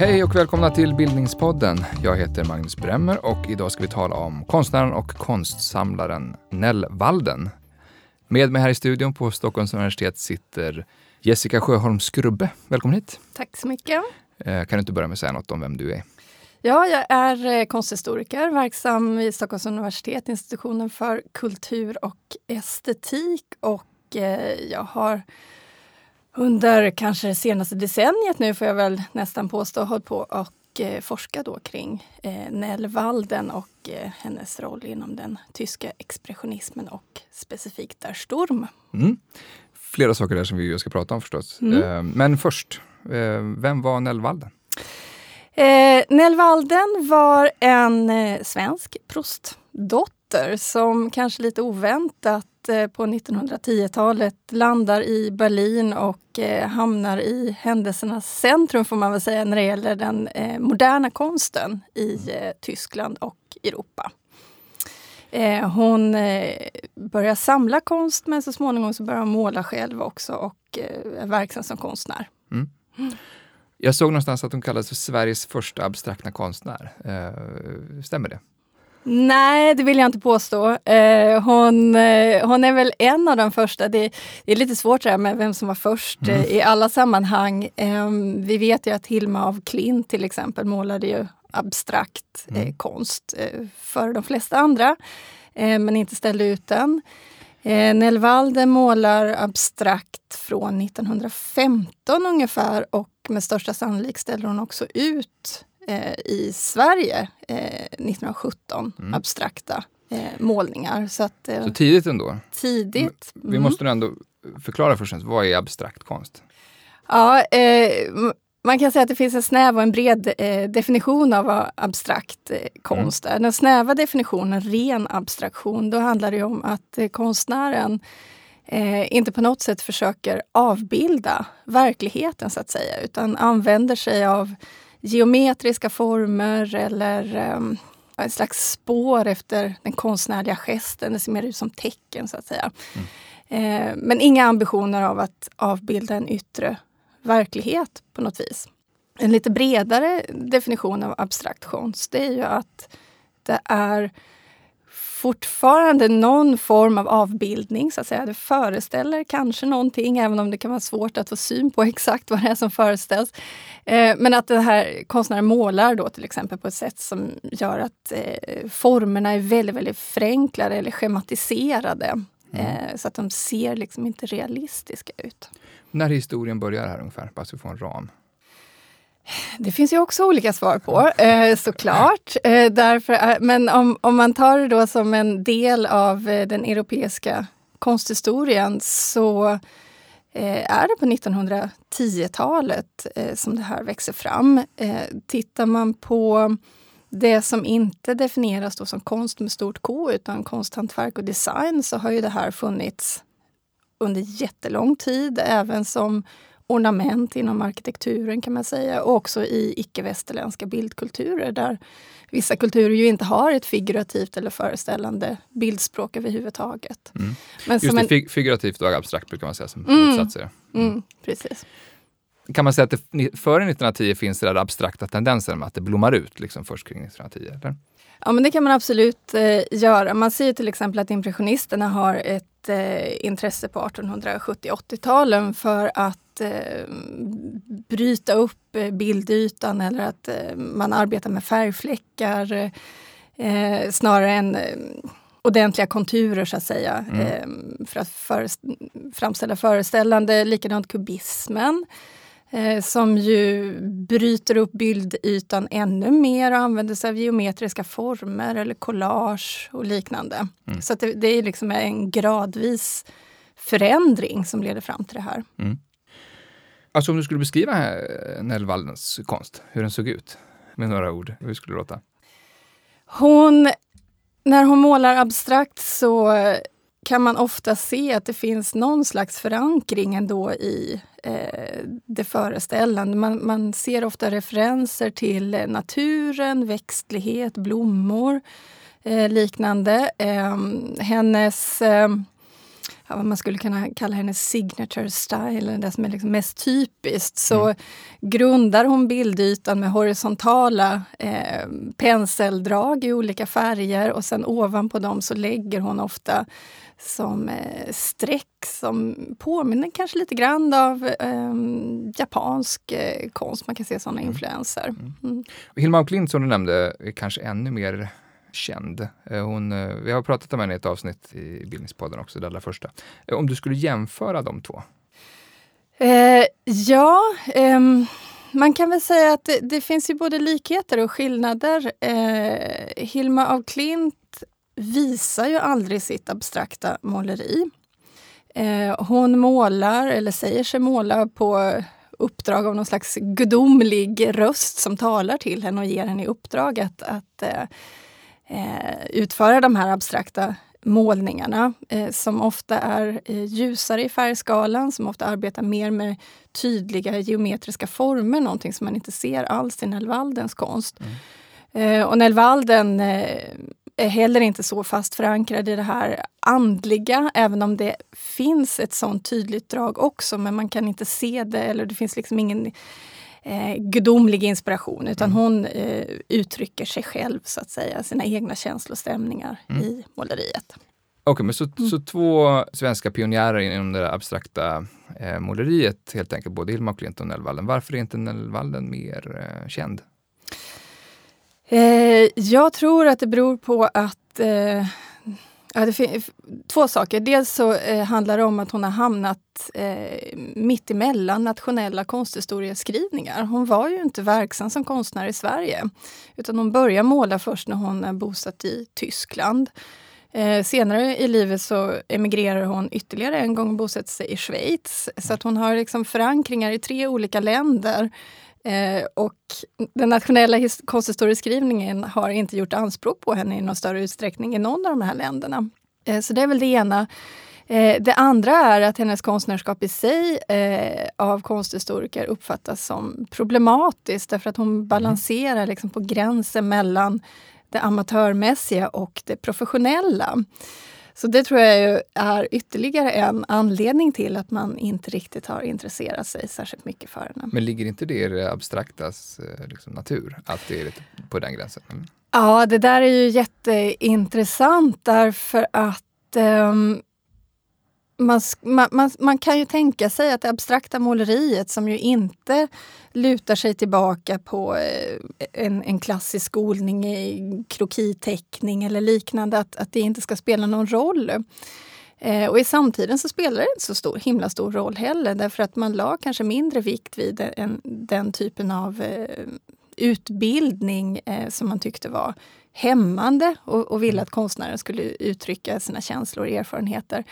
Hej och välkomna till Bildningspodden. Jag heter Magnus Bremmer och idag ska vi tala om konstnären och konstsamlaren Nell Walden. Med mig här i studion på Stockholms universitet sitter Jessica Sjöholm Skrubbe. Välkommen hit. Tack så mycket. Eh, kan du inte börja med att säga något om vem du är? Ja, jag är eh, konsthistoriker verksam vid Stockholms universitet, institutionen för kultur och estetik. Och eh, jag har under kanske det senaste decenniet nu, får jag väl nästan påstå, hållit på och eh, forska då kring eh, Nell Walden och eh, hennes roll inom den tyska expressionismen och specifikt Der Sturm. Mm. Flera saker där som vi ska prata om förstås. Mm. Eh, men först, eh, vem var Nell Walden? Eh, Nell Walden var en eh, svensk prostdotter som kanske lite oväntat eh, på 1910-talet landar i Berlin och eh, hamnar i händelsernas centrum får man väl säga när det gäller den eh, moderna konsten i Tyskland och Europa. Hon börjar samla konst men så småningom så börjar hon måla själv också och är verksam som konstnär. Mm. Jag såg någonstans att hon kallades för Sveriges första abstrakta konstnär. Stämmer det? Nej, det vill jag inte påstå. Eh, hon, eh, hon är väl en av de första. Det, det är lite svårt det här med vem som var först Mm. eh, i alla sammanhang. Eh, vi vet ju att Hilma af Klint till exempel målade ju abstrakt eh, Mm. konst eh, före de flesta andra, eh, men inte ställde ut den. Eh, Nell Walden målar abstrakt från 1915 ungefär och med största sannolikhet ställer hon också ut eh, i Sverige eh, 1917 Mm. abstrakta eh, målningar. Så att eh, Så tidigt ändå. tidigt. Vi Mm. måste nog ändå förklara först, vad är abstrakt konst? Ja, eh, man kan säga att det finns en snäv och en bred eh, definition av vad abstrakt eh, konst är. Den snäva definitionen, ren abstraktion, då handlar det om att eh, konstnären eh, inte på något sätt försöker avbilda verkligheten så att säga, utan använder sig av geometriska former eller eh, en slags spår efter den konstnärliga gesten. Det ser mer ut som tecken så att säga. Eh, men inga ambitioner av att avbilda en yttre verklighet på något vis. En lite bredare definition av abstrakt konst det är ju att det är fortfarande någon form av avbildning, så att säga. Det föreställer kanske någonting, även om det kan vara svårt att få syn på exakt vad det är som föreställs. Eh, men att den här konstnären målar då till exempel på ett sätt som gör att eh, formerna är väldigt, väldigt förenklade eller schematiserade. Eh, så att de ser liksom inte realistiska ut. När historien börjar här ungefär, bara så vi får en ram. Det finns ju också olika svar på, eh, såklart. Eh, därför, eh, men om, om man tar det då som en del av den europeiska konsthistorien så är det på 1910-talet som det här växer fram. Tittar man på det som inte definieras då som konst med stort K utan konsthantverk och design så har ju det här funnits under jättelång tid, även som ornament inom arkitekturen kan man säga och också i icke-västerländska bildkulturer där vissa kulturer ju inte har ett figurativt eller föreställande bildspråk överhuvudtaget. Mm. Men Just det, en, fig figurativt och abstrakt brukar man säga som Mm. motsatser. mm, precis. Kan man säga att det, före 1910 finns det där abstrakta tendensen med att det blommar ut liksom först kring 1910? Eller? Ja, men det kan man absolut eh, göra. Man ser till exempel att impressionisterna har ett eh, intresse på 1870-80-talen för att eh, bryta upp eh, bildytan eller att eh, man arbetar med färgfläckar eh, snarare än ordentliga konturer så att säga Mm. för att framställa föreställande. Likadant kubismen som ju bryter upp bildytan ännu mer och använder sig av geometriska former eller collage och liknande. Mm. Så det, det är liksom en gradvis förändring som leder fram till det här. Alltså om du skulle beskriva eh, Nell Waldens konst, hur den såg ut med några ord, hur skulle det låta? Hon, när hon målar abstrakt så kan man ofta se att det finns någon slags förankring ändå i eh, det föreställande. Man, man ser ofta referenser till eh, naturen, växtlighet, blommor, eh, liknande. Eh, hennes ehm, vad man skulle kunna kalla hennes signature style, det som är liksom mest typiskt, så mm. grundar hon bildytan med horisontala eh, penseldrag i olika färger och sen ovanpå dem så lägger hon ofta som eh, streck som påminner kanske lite grann av eh, japansk eh, konst. Man kan se sådana mm. influenser. Mm. Mm. Hilma af Klint som du nämnde är kanske ännu mer känd. Eh, hon, eh, vi har pratat om henne i ett avsnitt i Bildningspodden också, det allra första. Eh, om du skulle jämföra de två? Eh, ja, eh, man kan väl säga att det, det, finns ju både likheter och skillnader. Eh, Hilma af Klint visar ju aldrig sitt abstrakta måleri. hon målar, eller säger sig måla, på uppdrag av någon slags gudomlig röst som talar till henne och ger henne i uppdrag att, att eh, utföra de här abstrakta målningarna eh, som ofta är eh, ljusare i färgskalan, som ofta arbetar mer med tydliga geometriska former, någonting som man inte ser alls i Nellwaldens konst. Mm. och Nellwalden är heller inte så fast förankrad i det här andliga, även om det finns ett sånt tydligt drag också, men man kan inte se det eller det finns liksom ingen eh, gudomlig inspiration utan mm. hon eh, uttrycker sig själv, så att säga, sina egna känslostämningar mm. i måleriet. Okej, okay, men så, mm. så två svenska pionjärer inom det abstrakta eh, måleriet, helt enkelt, både Hilma och Nellwalden. Varför är inte Nellwalden mer eh, känd? Eh, jag tror att det beror på att eh, Ja, det finns två saker. Dels så eh, handlar det om att hon har hamnat eh, mitt emellan nationella konsthistorieskrivningar. Hon var ju inte verksam som konstnär i Sverige. Utan hon börjar måla först när hon är bosatt i Tyskland. Eh, senare i livet så emigrerar hon ytterligare en gång och bosätter sig i Schweiz. Så att hon har liksom förankringar i tre olika länder. Eh, och den nationella konsthistorieskrivningen har inte gjort anspråk på henne i någon större utsträckning i någon av de här länderna. Eh, så det är väl det ena. Eh, det andra är att hennes konstnärskap i sig eh, av konsthistoriker uppfattas som problematiskt därför att hon mm. balanserar liksom på gränsen mellan det amatörmässiga och det professionella. Så det tror jag är ytterligare en anledning till att man inte riktigt har intresserat sig särskilt mycket för henne. Men ligger inte det i det abstraktas eh, liksom, natur? Att det är på den gränsen? Mm. Ja, det där är ju jätteintressant därför att um, man, man, man, kan ju tänka sig att det abstrakta måleriet som ju inte lutar sig tillbaka på eh, en, en klassisk skolning i krokiteckning eller liknande, att, att det inte ska spela någon roll. Eh, och i samtiden så spelar det inte så stor, himla stor roll heller därför att man la kanske mindre vikt vid en, den typen av eh, utbildning eh, som man tyckte var hämmande och, och ville att konstnären skulle uttrycka sina känslor och erfarenheter.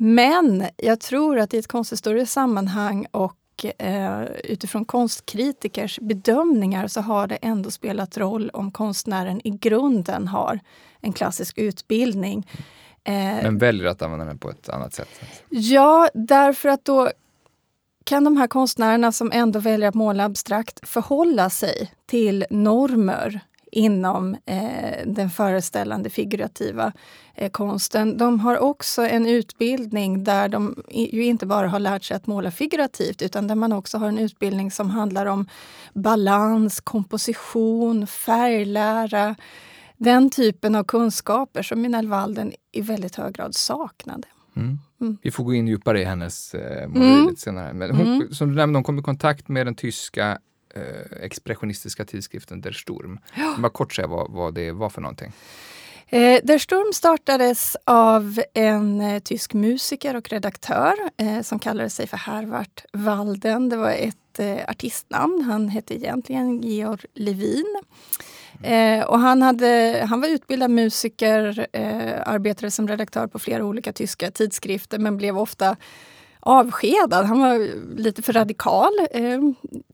Men jag tror att i ett konsthistoriskt sammanhang och eh, utifrån konstkritikers bedömningar så har det ändå spelat roll om konstnären i grunden har en klassisk utbildning. Eh, Men väljer att använda den på ett annat sätt? Ja, därför att då kan de här konstnärerna som ändå väljer att måla abstrakt förhålla sig till normer inom eh, den föreställande figurativa eh, konsten. De har också en utbildning där de ju inte bara har lärt sig att måla figurativt utan där man också har en utbildning som handlar om balans, komposition, färglära. Den typen av kunskaper som Minel Walden i väldigt hög grad saknade. Mm. Mm. Vi får gå in djupare i hennes eh, måleri mm. lite senare. Men hon, mm. Som du nämnde, hon kom i kontakt med den tyska eh, expressionistiska tidskriften Der Sturm. Ja. Bara kort säga vad, vad det var för någonting. Eh, Der Sturm startades av en eh, tysk musiker och redaktör eh, som kallade sig för Herwart Walden. Det var ett eh, artistnamn. Han hette egentligen Georg Levin. Eh, och han, hade, han var utbildad musiker, eh, arbetade som redaktör på flera olika tyska tidskrifter men blev ofta avskedad. Han var lite för radikal, eh,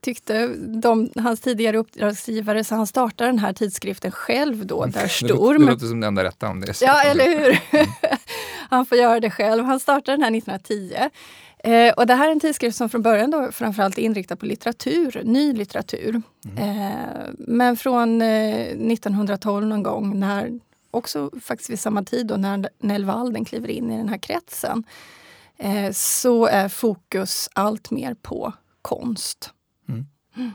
tyckte de, hans tidigare uppdragsgivare, så han startade den här tidskriften själv då, där Storm. Det låter som det enda rätta om det. Ja, eller hur? han får göra det själv. Han startade den här 1910. Eh, och det här är en tidskrift som från början då framförallt är inriktad på litteratur, ny litteratur. Mm. Eh, men från 1912 eh, någon gång när också faktiskt vid samma tid då när Nell Walden kliver in i den här kretsen, så är fokus allt mer på konst. Mm. Mm.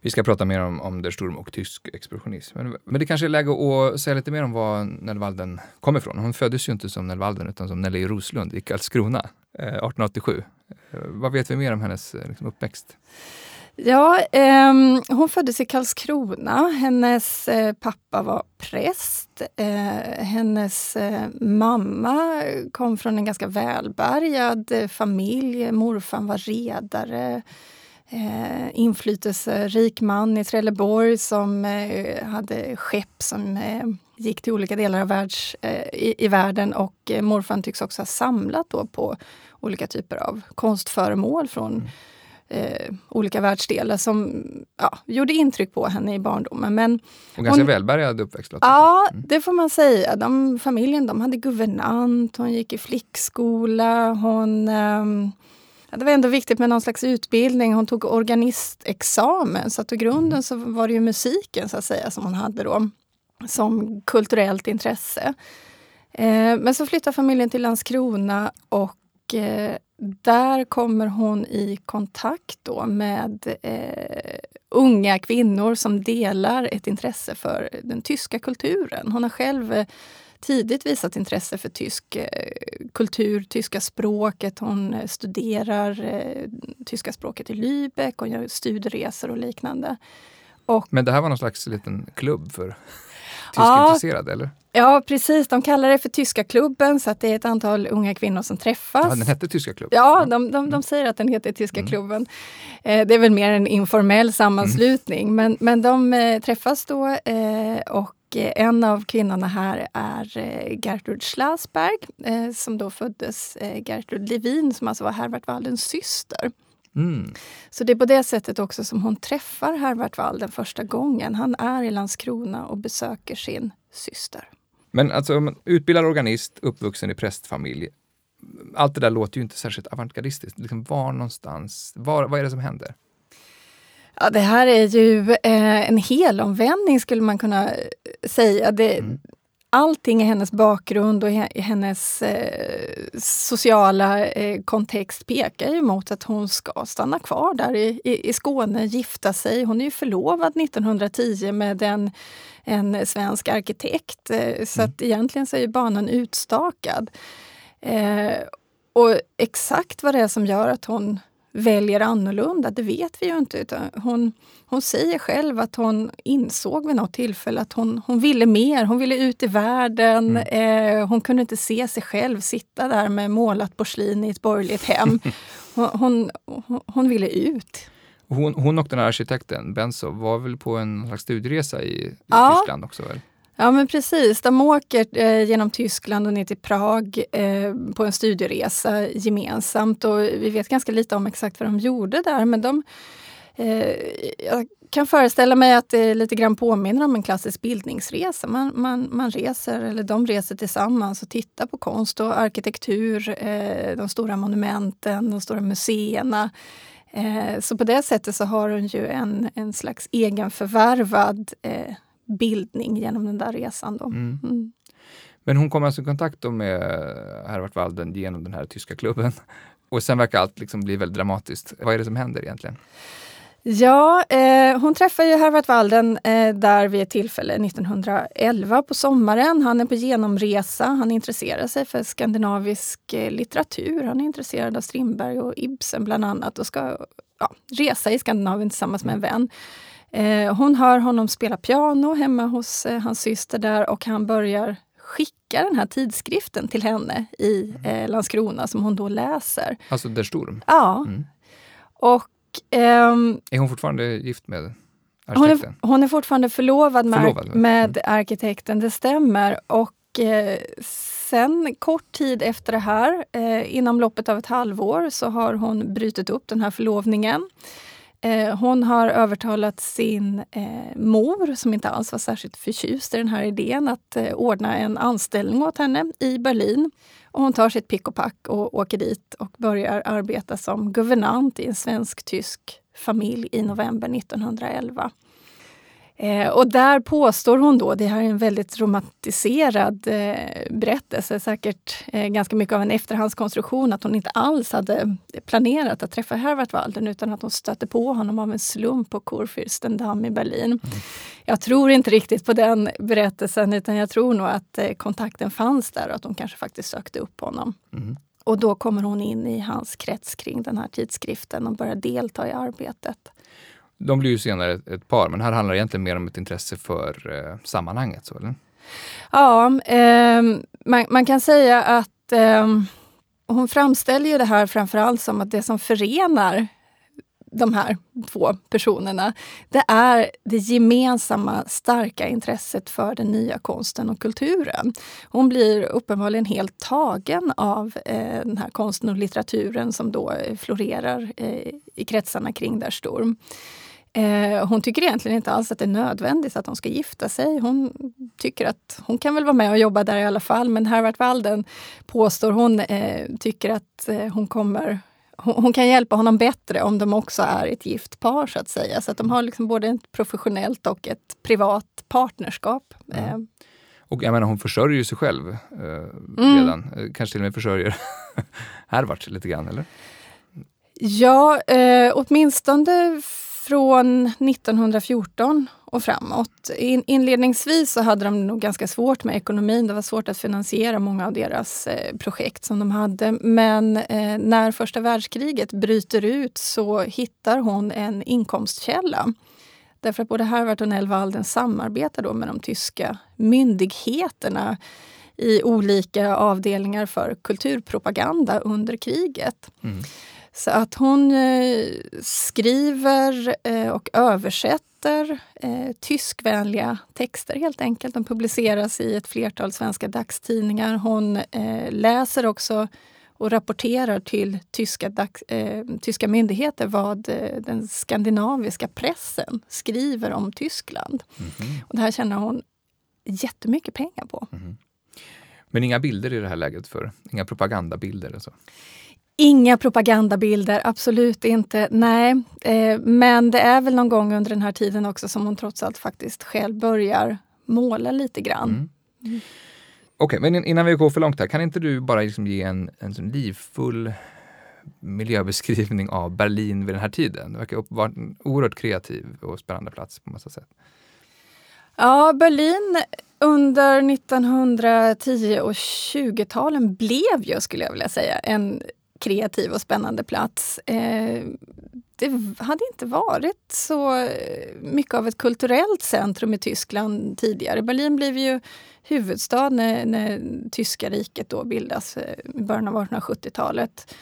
Vi ska prata mer om, om Der Sturm och tysk expressionism. Men, men det kanske är läge att säga lite mer om var Nell Walden kommer ifrån. Hon föddes ju inte som Nell Walden utan som Nelly Roslund i Karlskrona eh, 1887. Eh, vad vet vi mer om hennes eh, liksom, uppväxt? Ja, eh, hon föddes i Karlskrona. Hennes eh, pappa var präst. Eh, hennes eh, mamma kom från en ganska välbärgad eh, familj. Morfar var redare. Eh, inflytelserik man i Trelleborg som eh, hade skepp som gick till olika delar av världs, i, i, världen och morfar tycks också ha samlat då på olika typer av konstföremål från mm eh, olika världsdelar som ja, gjorde intryck på henne i barndomen. Men och ganska hon, välbärgad uppväxt? Ja, mm. det får man säga. De, familjen de hade guvernant, hon gick i flickskola, hon eh, det var ändå viktigt med någon slags utbildning. Hon tog organistexamen, så att i grunden mm. så var det ju musiken så att säga som hon hade då som kulturellt intresse. Eh, men så flyttade familjen till Landskrona och eh, där kommer hon i kontakt då med eh, unga kvinnor som delar ett intresse för den tyska kulturen. Hon har själv eh, tidigt visat intresse för tysk eh, kultur, tyska språket. Hon eh, studerar eh, tyska språket i Lübeck och gör studieresor och liknande. Och, Men det här var någon slags liten klubb för tyskintresserade, ja, eller? Ja, precis. De kallar det för Tyska klubben, så att det är ett antal unga kvinnor som träffas. Ja, den hette Tyska klubben? Ja, de, de, de mm. säger att den heter Tyska mm. klubben. Eh, det är väl mer en informell sammanslutning, mm. men, men de eh, träffas då eh, och en av kvinnorna här är Gertrud Schlasberg, som då föddes Gertrud Levin, som alltså var Herbert Waldens syster. Mm. Så det är på det sättet också som hon träffar Herbert Walden första gången. Han är i Landskrona och besöker sin syster. Men alltså, utbildad organist, uppvuxen i prästfamilj. Allt det där låter ju inte särskilt avantgardistiskt. Liksom, var någonstans, var, vad är det som händer? Ja, det här är ju eh, en helomvändning skulle man kunna säga. Det, mm allting i hennes bakgrund och i hennes eh, sociala eh, kontext pekar ju mot att hon ska stanna kvar där i, i, i Skåne, gifta sig. Hon är ju förlovad 1910 med en, en svensk arkitekt. Eh, så mm. att egentligen så är ju banan utstakad. Eh, och exakt vad det är som gör att hon väljer annorlunda, det vet vi ju inte. Utan hon, hon säger själv att hon insåg vid något tillfälle att hon, hon ville mer. Hon ville ut i världen. Mm. Eh, hon kunde inte se sig själv sitta där med målat porslin i ett borgerligt hem. Hon, hon, hon ville ut. Hon, hon och den här arkitekten, Benzo, var väl på en slags studieresa i, i ja. Tyskland också? Väl? Ja men precis, de åker eh, genom Tyskland och ner till Prag eh, på en studieresa gemensamt. Och vi vet ganska lite om exakt vad de gjorde där men de eh, jag kan föreställa mig att det lite grann påminner om en klassisk bildningsresa. Man, man, man reser, eller de reser tillsammans och tittar på konst och arkitektur, eh, de stora monumenten, de stora museerna. Eh, så på det sättet så har hon ju en, en slags egenförvärvad eh, bildning genom den där resan. Då. Mm. Mm. Men hon kom alltså i kontakt med Herbert Walden genom den här tyska klubben. Och sen verkar allt liksom bli väldigt dramatiskt. Vad är det som händer egentligen? Ja, eh, hon träffar ju Herbert Walden eh, där vid ett tillfälle 1911 på sommaren. Han är på genomresa. Han intresserar sig för skandinavisk eh, litteratur. Han är intresserad av Strindberg och Ibsen bland annat och ska ja, resa i Skandinavien tillsammans med en vän. Eh, hon hör honom spela piano hemma hos eh, hans syster där och han börjar skicka den här tidskriften till henne i eh, Landskrona som hon då läser. Alltså Der Sturm? Ja. Mm. Och, ehm, är hon fortfarande gift med arkitekten? Hon är, hon är fortfarande förlovad med, förlovad, med mm. arkitekten, det stämmer. Och eh, sen kort tid efter det här, eh, inom loppet av ett halvår, så har hon brutit upp den här förlovningen. Eh, hon har övertalat sin eh, mor, som inte alls var särskilt förtjust i den här idén, att eh, ordna en anställning åt henne i Berlin. Och hon tar sitt pick och pack och åker dit och börjar arbeta som guvernant i en svensk-tysk familj i november 1911. Eh, och där påstår hon då, det här är en väldigt romantiserad eh, berättelse, säkert eh, ganska mycket av en efterhandskonstruktion, att hon inte alls hade planerat att träffa Herwart Walden utan att hon stötte på honom av en slump på Kurfürstendamm i Berlin. Mm. Jag tror inte riktigt på den berättelsen utan jag tror nog att eh, kontakten fanns där och att hon kanske faktiskt sökte upp honom. Mm. Och då kommer hon in i hans krets kring den här tidskriften och börjar delta i arbetet. De blir ju senare ett par, men här handlar det egentligen mer om ett intresse för eh, sammanhanget. Så, eller? Ja, eh, man, man, kan säga att eh, hon framställer ju det här framförallt som att det som förenar de här två personerna, det är det gemensamma starka intresset för den nya konsten och kulturen. Hon blir uppenbarligen helt tagen av eh, den här konsten och litteraturen som då florerar eh, i kretsarna kring Der Sturm. Eh, hon tycker egentligen inte alls att det är nödvändigt att de ska gifta sig. Hon tycker att hon kan väl vara med och jobba där i alla fall. Men Harvard Walden påstår hon eh, tycker att eh, hon kommer hon, kan hjälpa honom bättre om de också är ett gift par så att säga. Så att de har liksom både ett professionellt och ett privat partnerskap. Mm. Och jag menar, hon försörjer ju sig själv eh, mm. redan. Kanske till och med försörjer Hervart lite grann, eller? Ja, eh, åtminstone från 1914 och framåt. In, inledningsvis så hade de nog ganska svårt med ekonomin. Det var svårt att finansiera många av deras eh, projekt som de hade. Men eh, när första världskriget bryter ut så hittar hon en inkomstkälla. Därför att både Harvard och Nell samarbetar då med de tyska myndigheterna i olika avdelningar för kulturpropaganda under kriget. Mm. Så att hon eh, skriver eh, och översätter eh, tyskvänliga texter helt enkelt. De publiceras i ett flertal svenska dagstidningar. Hon läser också och rapporterar till tyska, dags, eh, tyska myndigheter vad eh, den skandinaviska pressen skriver om Tyskland. Mm -hmm. Och det här tjänar hon jättemycket pengar på. Mm -hmm. Men inga bilder i det här läget? för Inga propagandabilder? Och så. Inga propagandabilder, absolut inte. Nej, eh, men det är väl någon gång under den här tiden också som hon trots allt faktiskt själv börjar måla lite grann. Mm. Mm. Okej, okay, men innan vi går för långt här, kan inte du bara liksom ge en, en sån livfull miljöbeskrivning av Berlin vid den här tiden? Det verkar vara en oerhört kreativ och spännande plats på massa sätt. Ja, Berlin under 1910 och 20-talen blev ju, skulle jag vilja säga, en kreativ och spännande plats. Eh, det hade inte varit så mycket av ett kulturellt centrum i Tyskland tidigare. Berlin blev ju huvudstad när, när tyska riket då bildas eh, i början av 1870-talet.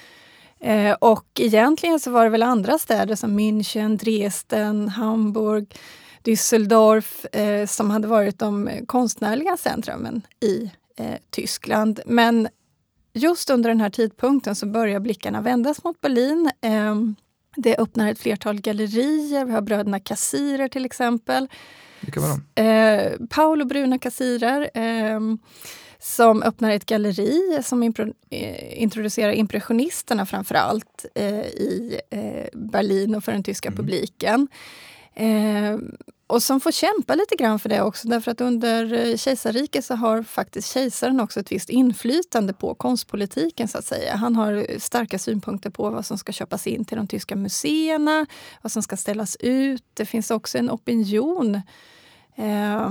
Eh, och egentligen så var det väl andra städer som München, Dresden, Hamburg, Düsseldorf eh, som hade varit de konstnärliga centrumen i eh, Tyskland. Men just under den här tidpunkten så börjar blickarna vändas mot Berlin. Ehm, det öppnar ett flertal gallerier. Vi har bröderna Kassirer till exempel. Vilka var de? Eh, Paolo Bruna Kassirer eh, som öppnar ett galleri som impro, eh, introducerar impressionisterna framför allt eh, i eh, Berlin och för den tyska mm. publiken. Eh, och som får kämpa lite grann för det också därför att under eh, kejsarriket så har faktiskt kejsaren också ett visst inflytande på konstpolitiken så att säga. Han har starka synpunkter på vad som ska köpas in till de tyska museerna, vad som ska ställas ut. Det finns också en opinion eh,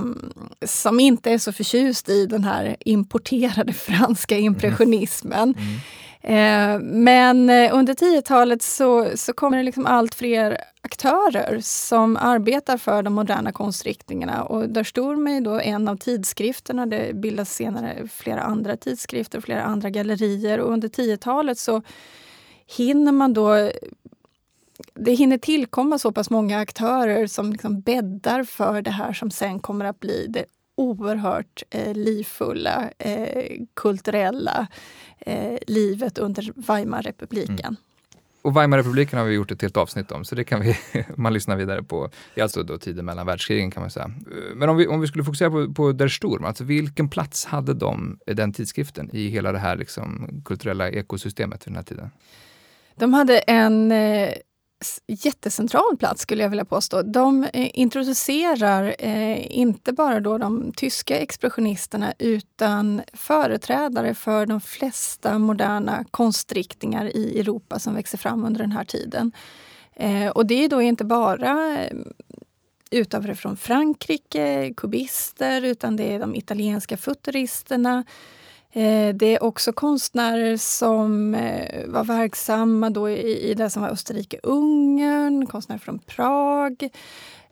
som inte är så förtjust i den här importerade franska impressionismen. Mm. Mm. Eh, men eh, under 10-talet så, så kommer det liksom allt fler aktörer som arbetar för de moderna konstriktningarna. Och där Sturm är då en av tidskrifterna. Det bildas senare flera andra tidskrifter och flera andra gallerier. Och under 10-talet så hinner man då det hinner tillkomma så pass många aktörer som liksom bäddar för det här som sen kommer att bli det oerhört eh, livfulla, eh, kulturella eh, livet under Weimarrepubliken. Mm. Och Weimarrepubliken har vi gjort ett helt avsnitt om, så det kan vi, man lyssna vidare på. Det är alltså då tiden mellan världskrigen kan man säga. Men om vi, om vi skulle fokusera på, på Der Sturm, alltså vilken plats hade de, den tidskriften, i hela det här liksom, kulturella ekosystemet vid den här tiden? De hade en eh, jättecentral plats skulle jag vilja påstå. De eh, introducerar eh, inte bara då de tyska expressionisterna utan företrädare för de flesta moderna konstriktningar i Europa som växer fram under den här tiden. Eh, och det är då inte bara eh, utövare från Frankrike, kubister, utan det är de italienska futuristerna, Eh, det är också konstnärer som eh, var verksamma då i, det som var Österrike-Ungern, konstnärer från Prag.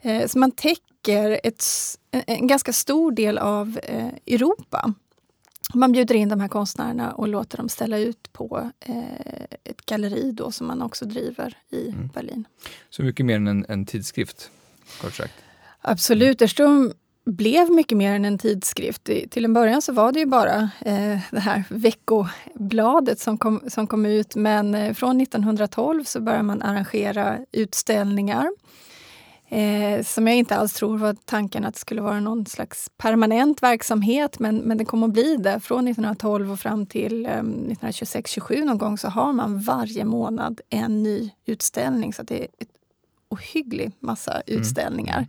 Eh, så man täcker ett, en ganska stor del av Europa. Man bjuder in de här konstnärerna och låter dem ställa ut på ett galleri då som man också driver i mm. Berlin. Så mycket mer än en, en tidskrift, kort sagt? Absolut. Erström blev mycket mer än en tidskrift. Till en början så var det ju bara eh, det här veckobladet som kom, som kom ut men eh, från 1912 så började man arrangera utställningar. Eh, som jag inte alls tror var tanken att det skulle vara någon slags permanent verksamhet men, men det kom att bli det. Från 1912 och fram till 1926-27 någon gång så har man varje månad en ny utställning. Så det är en ohygglig massa mm. utställningar.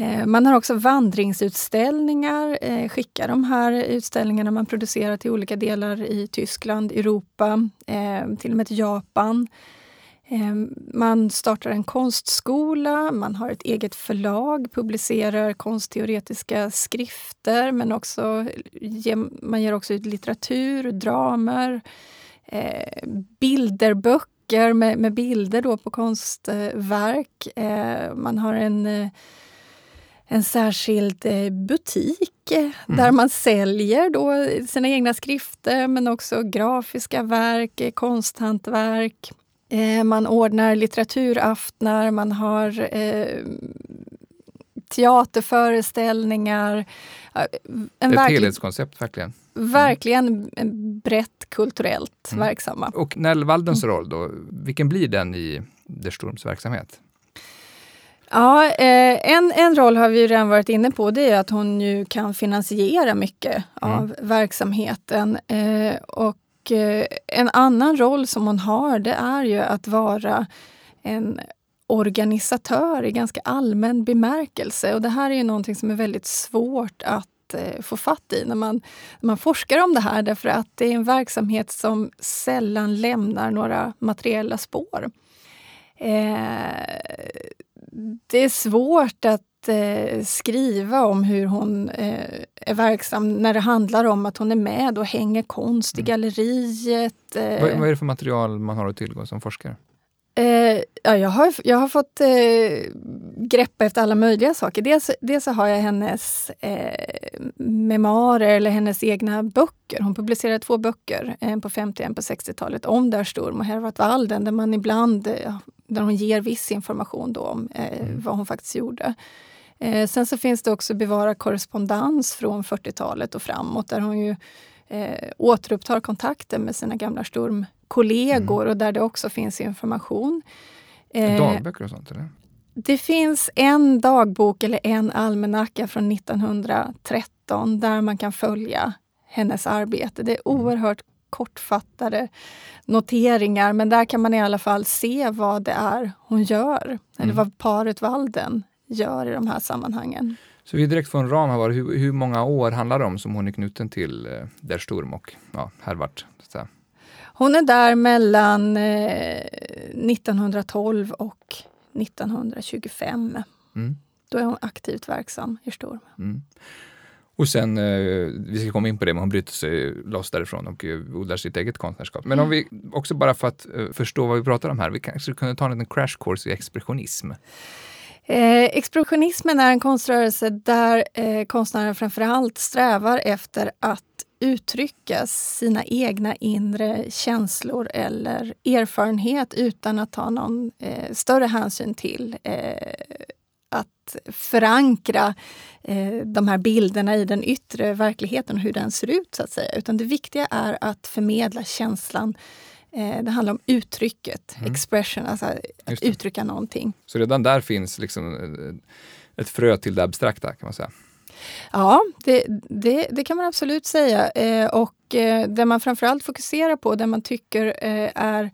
Eh, man har också vandringsutställningar, eh, skickar de här utställningarna man producerar till olika delar i Tyskland, Europa, eh, till och med till Japan. Man startar en konstskola, man har ett eget förlag, publicerar konstteoretiska skrifter men också man ger också ut litteratur, dramer, bilderböcker med, med bilder då på konstverk. Man har en en särskild eh, butik mm. där man säljer då sina egna skrifter men också grafiska verk, eh, konsthantverk. Eh, man ordnar litteraturaftnar, man har eh, teaterföreställningar. En ett helhetskoncept verkligen. Verkligen brett kulturellt mm. verksamma. Och Nellvaldens mm. roll då, vilken blir den i Der Sturms verksamhet? Ja, eh, en, en roll har vi redan varit inne på. Det är att hon ju kan finansiera mycket mm. av verksamheten. Eh, och eh, en annan roll som hon har det är ju att vara en organisatör i ganska allmän bemärkelse. Och det här är ju någonting som är väldigt svårt att få fatt i när man, när man forskar om det här därför att det är en verksamhet som sällan lämnar några materiella spår. Eh, det är svårt att eh, skriva om hur hon eh, är verksam när det handlar om att hon är med och hänger konst i mm. galleriet. Eh. Vad, vad, är det för material man har att tillgå som forskare? Ja, jag, har, jag har fått eh, greppa efter alla möjliga saker. Dels, dels så har jag hennes eh, memoarer eller hennes egna böcker. Hon publicerade två böcker, en på 50 och en på 60-talet, om Der Sturm och Hervat Walden, där man ibland eh, där hon ger viss information då om eh, mm. vad hon faktiskt gjorde. Eh, sen så finns det också bevarad korrespondens från 40-talet och framåt där hon ju eh, återupptar kontakten med sina gamla Sturmkollegor mm. och där det också finns information. Eh, Dagböcker och sånt? Eller? Det finns en dagbok eller en almanacka från 1913 där man kan följa hennes arbete. Det är mm. oerhört kortfattade noteringar men där kan man i alla fall se vad det är hon gör. Mm. Eller vad paret Walden gör i de här sammanhangen. Så vi direkt får en ram här. Hur, hur många år handlar det om som hon är knuten till eh, Der Sturm och ja, Hervart? Hon är där mellan eh, 1912 och 1925. Mm. Då är hon aktivt verksam i Sturm. Mm. Och sen, eh, vi ska komma in på det, men hon bryter sig loss därifrån och eh, odlar sitt eget konstnärskap. Men mm. om vi också bara för att eh, förstå vad vi pratar om här, vi kanske kunde ta en liten crash course i expressionism. Eh, expressionismen är en konströrelse där eh, konstnären framförallt strävar efter att uttrycka sina egna inre känslor eller erfarenhet utan att ta någon eh, större hänsyn till eh, att förankra eh, de här bilderna i den yttre verkligheten och hur den ser ut. så att säga. Utan det viktiga är att förmedla känslan. Eh, det handlar om uttrycket, mm. expression, alltså att uttrycka någonting. Så redan där finns liksom eh, ett frö till det abstrakta kan man säga? Ja, det, det, det kan man absolut säga. Eh, och det man framförallt fokuserar på, det man tycker är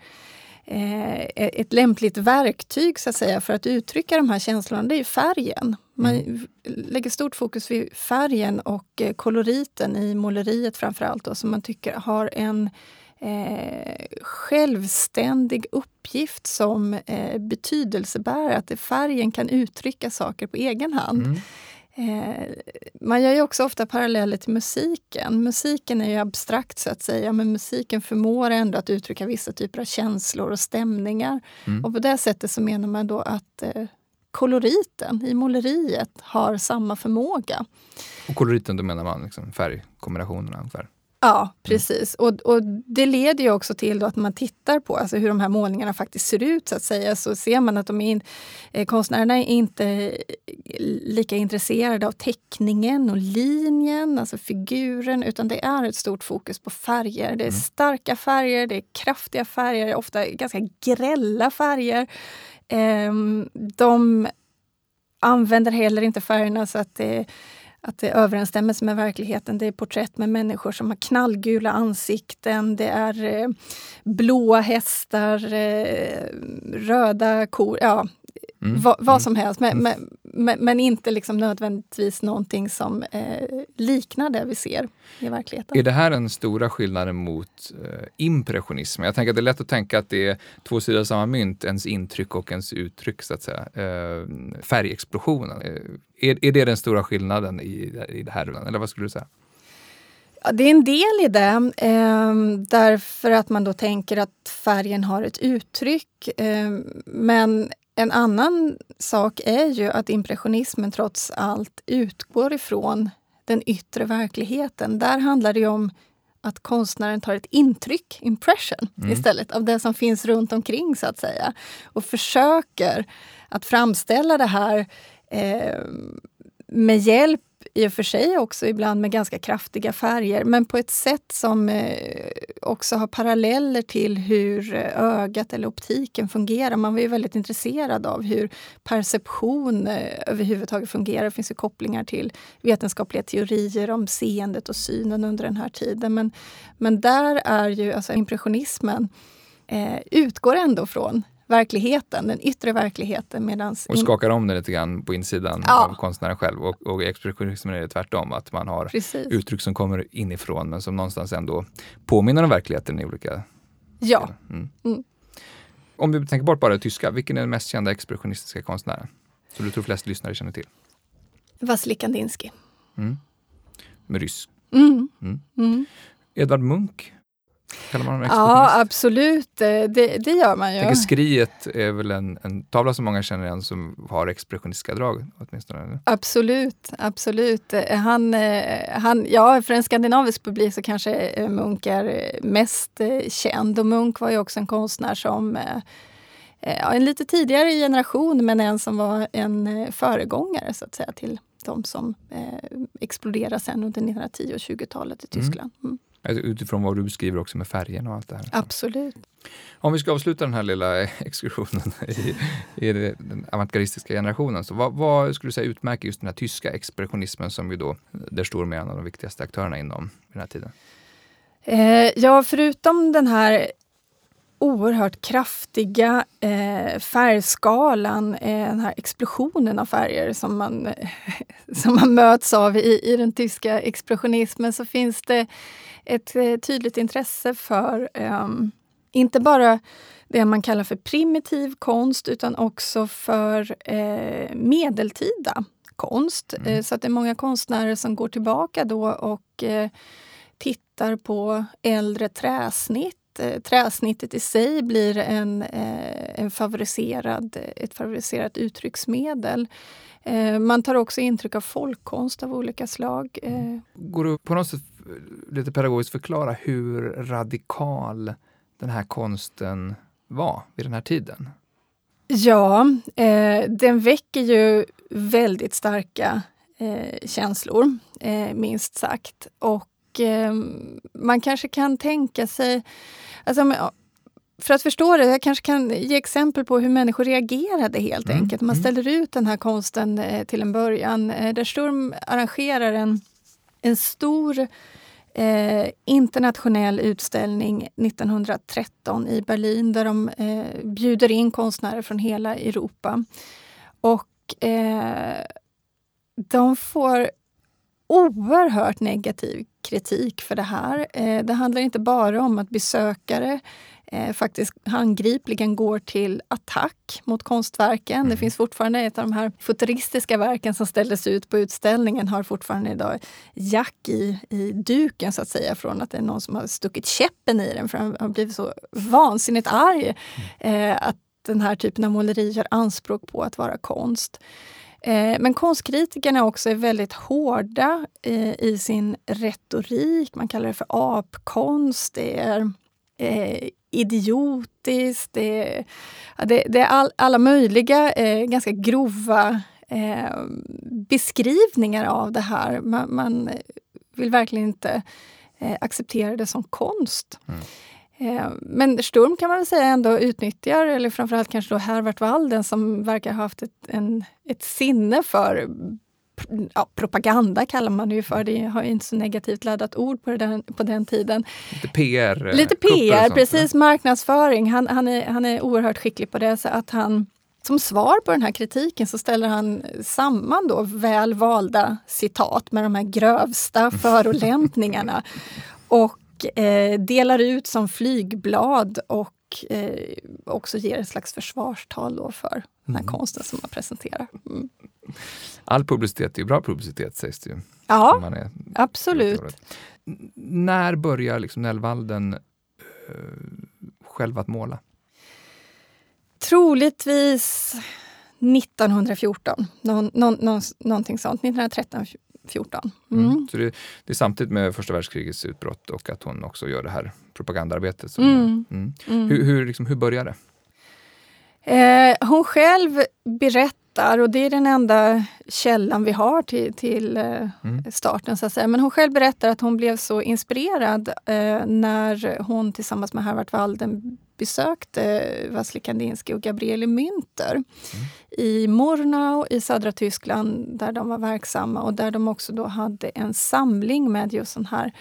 ett lämpligt verktyg så att säga för att uttrycka de här känslorna, det är färgen. Man mm. lägger stort fokus vid färgen och eh, koloriten i måleriet framförallt då, som man tycker har en eh, självständig uppgift som eh, betydelsebärare. Att färgen kan uttrycka saker på egen hand. Mm. Eh, man gör ju också ofta paralleller till musiken. Musiken är ju abstrakt så att säga, men musiken förmår ändå att uttrycka vissa typer av känslor och stämningar. Mm. Och på det sättet så menar man då att eh, koloriten i måleriet har samma förmåga. Och koloriten, då menar man liksom färgkombinationerna ungefär? Ja, mm. precis. Och, och, det leder ju också till att man tittar på alltså hur de här målningarna faktiskt ser ut, så att säga, så ser man att de är in, eh, konstnärerna är inte lika intresserade av teckningen och linjen, alltså figuren, utan det är ett stort fokus på färger. Det är mm. starka färger, det är kraftiga färger, ofta ganska grälla färger. Eh, de använder heller inte färgerna så att det att det överensstämmer med verkligheten. Det är porträtt med människor som har knallgula ansikten. Det är eh, blåa hästar, eh, röda kor. Ja, Mm. Va, vad mm. som helst, men, mm. men, men, inte liksom nödvändigtvis någonting som eh, liknar det vi ser i verkligheten. Är det här den stora skillnaden mot eh, impressionism? Jag tänker att det är lätt att tänka att det är två sidor av samma mynt, ens intryck och ens uttryck, så att säga. Eh, färgexplosionen, eh, är, är det den stora skillnaden i, i det här? Eller vad skulle du säga? Ja, det är en del i det, eh, därför att man då tänker att färgen har ett uttryck. Eh, men en annan sak är ju att impressionismen trots allt utgår ifrån den yttre verkligheten. Där handlar det om att konstnären tar ett intryck, impression, mm. istället av det som finns runt omkring så att säga. Och försöker att framställa det här eh, med hjälp i och för sig också ibland med ganska kraftiga färger, men på ett sätt som eh, också har paralleller till hur eh, ögat eller optiken fungerar. Man var ju väldigt intresserad av hur perception eh, överhuvudtaget fungerar. Det finns ju kopplingar till vetenskapliga teorier om seendet och synen under den här tiden. Men, men där är ju alltså impressionismen eh, utgår ändå från verkligheten, den yttre verkligheten. Medans och skakar om den lite grann på insidan ja. av konstnären själv. Och, och expressionismen är det tvärtom, att man har Precis. uttryck som kommer inifrån men som någonstans ändå påminner om verkligheten i olika Ja. Mm. Mm. Om vi tänker bort bara det tyska, vilken är den mest kända expressionistiska konstnären? Som du tror flest lyssnare känner till? Vasilij Kandinsky. Mm. Med rysk. Mm. Mm. mm. Edvard Munch? Kallar man honom Ja, absolut. Eh, det, det gör man ju. Jag Skriet är väl en, en tavla som många känner igen som har expressionistiska drag åtminstone? Absolut, absolut. Eh, han, eh, han, ja, för en skandinavisk publik så kanske Munk är mest känd. Och Munk var ju också en konstnär som Ja, en lite tidigare generation, men en som var en föregångare så att säga till de som eh, exploderade sen under 1910 och 20-talet i mm. Tyskland. Mm. Alltså, utifrån vad du beskriver också med färgen och allt det här. Absolut. Om vi ska avsluta den här lilla exkursionen i, i den avantgardistiska generationen, så vad, vad, skulle du säga utmärker just den här tyska expressionismen som ju då, där står med en av de viktigaste aktörerna inom den här tiden? Eh, ja, förutom den här oerhört kraftiga eh, färgskalan, eh, den här explosionen av färger som man, som man möts av i, i den tyska expressionismen, så finns det ett eh, tydligt intresse för um, inte bara det man kallar för primitiv konst utan också för eh, medeltida konst. Mm. Eh, så att det är många konstnärer som går tillbaka då och eh, tittar på äldre träsnitt. Eh, träsnittet i sig blir en, eh, en favoriserad, ett favoriserat uttrycksmedel. Man tar också intryck av folkkonst av olika slag. Går du på något sätt lite pedagogiskt förklara hur radikal den här konsten var vid den här tiden? Ja, eh, den väcker ju väldigt starka eh, känslor, eh, minst sagt. Och eh, man kanske kan tänka sig... Alltså, för att förstå det, jag kanske kan ge exempel på hur människor reagerade helt mm. enkelt. Man mm. ställer ut den här konsten eh, till en början. Eh, där Sturm arrangerar en, en stor eh, internationell utställning 1913 i Berlin där de eh, bjuder in konstnärer från hela Europa. Och eh, de får oerhört negativ kritik för det här. Eh, det handlar inte bara om att besökare eh, faktiskt handgripligen går till attack mot konstverken. Det mm. finns fortfarande ett av de här futuristiska verken som ställdes ut på utställningen har fortfarande idag jack i, i duken så att säga från att det är någon som har stuckit käppen i den för han har blivit så vansinnigt arg mm. eh, att den här typen av måleri gör anspråk på att vara konst. Eh, men konstkritikerna också är väldigt hårda eh, i sin retorik. Man kallar det för apkonst. Det är eh, idiotiskt. Det är, det, är all, alla möjliga ganska grova beskrivningar av det här. Man, vill verkligen inte acceptera det som konst. Mm. Eh, men Sturm kan man väl säga ändå utnyttjar, eller framförallt kanske då Herbert Walden som verkar ha haft ett, en, ett sinne för ja, propaganda kallar man det ju för. Det har ju inte så negativt laddat ord på den, på den tiden. Lite PR. Lite PR, precis. Marknadsföring. Han, han, är, han är oerhört skicklig på det. Så att han, som svar på den här kritiken så ställer han samman då väl valda citat med de här grövsta förolämpningarna. Och eh, delar ut som flygblad och eh, också ger ett slags försvarstal då för den här mm. konsten som man presenterar. Mm. All publicitet är ju bra publicitet sägs det ju. Ja, absolut. När börjar liksom Nellvalden uh, själv att måla? Troligtvis 1914, någon, någon, någonting sånt. 1913, 14. Mm. Mm. Så det, det, är samtidigt med första världskrigets utbrott och att hon också gör det här propagandaarbetet. Som, mm. mm. mm. Hur, hur, liksom, hur började det? Eh, hon själv berättar, och det är den enda källan vi har till, till eh, mm. starten, så att säga. men hon själv berättar att hon blev så inspirerad eh, när hon tillsammans med Harvard Walden besökte Vasilij Kandinsky och Gabriele Münter mm. i Murnau i södra Tyskland där de var verksamma och där de också då hade en samling med just sån här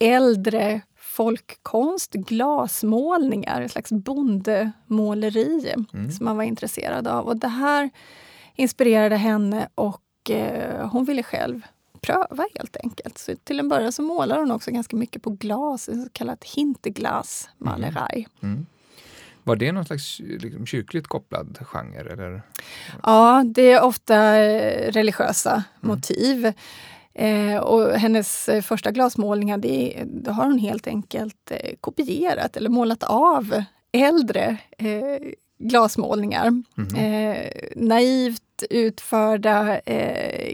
äldre folkkonst, glasmålningar, ett slags bondemåleri mm. som man var intresserad av. Och det här inspirerade henne och eh, hon ville själv pröva helt enkelt. Så till en början så målar hon också ganska mycket på glas, så kallat hinterglasmalerei. Mm. Mm. Var det någon slags liksom, kyrkligt kopplad genre? Eller? Ja, det är ofta eh, religiösa mm. motiv. Eh, och hennes eh, första glasmålningar, det, det, har hon helt enkelt eh, kopierat eller målat av äldre eh, glasmålningar. Mm. naivt utförda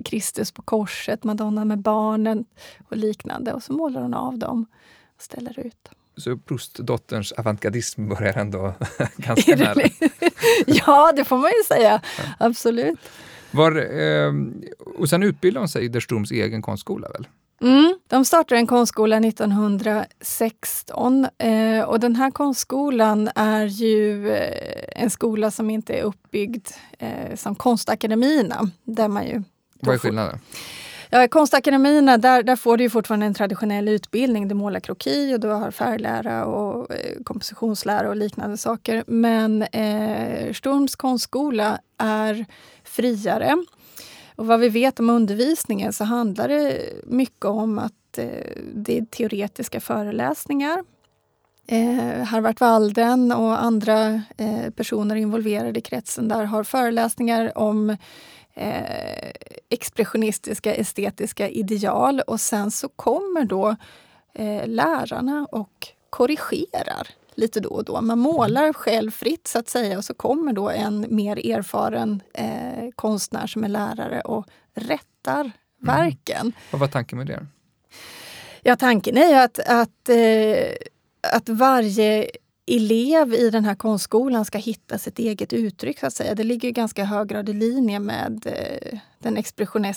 Kristus på korset, Madonna med barnen och liknande. Och så målar hon av dem och ställer ut. Så Proustdotterns avantgardism börjar ändå ganska nära? ja, det får man ju säga. Absolut. Var, eh, och sen utbildade hon sig i Der Sturms egen konstskola väl? Mm, de startade en konstskola 1916 eh, och den här konstskolan är ju eh, en skola som inte är uppbyggd eh, som konstakademierna. Där man ju Vad är skillnaden? Ja, konstakademierna, eh, där, där får du ju fortfarande en traditionell utbildning. Du målar kroki och du har färglära och eh, kompositionslära och liknande saker. Men eh, Sturms konstskola är friare. Och vad vi vet om undervisningen så handlar det mycket om att eh, det är teoretiska föreläsningar. Eh, Harvard Walden och andra eh, personer involverade i kretsen där har föreläsningar om eh, expressionistiska estetiska ideal och sen så kommer då eh, lärarna och korrigerar lite då och då. Man målar själv fritt så att säga och så kommer då en mer erfaren eh, konstnär som är lärare och rättar mm. verken. Vad var tanken med det? Ja, tanken är att, att, eh, att varje elev i den här konstskolan ska hitta sitt eget uttryck. så att säga. Det ligger i ganska hög grad i linje med eh, den eh,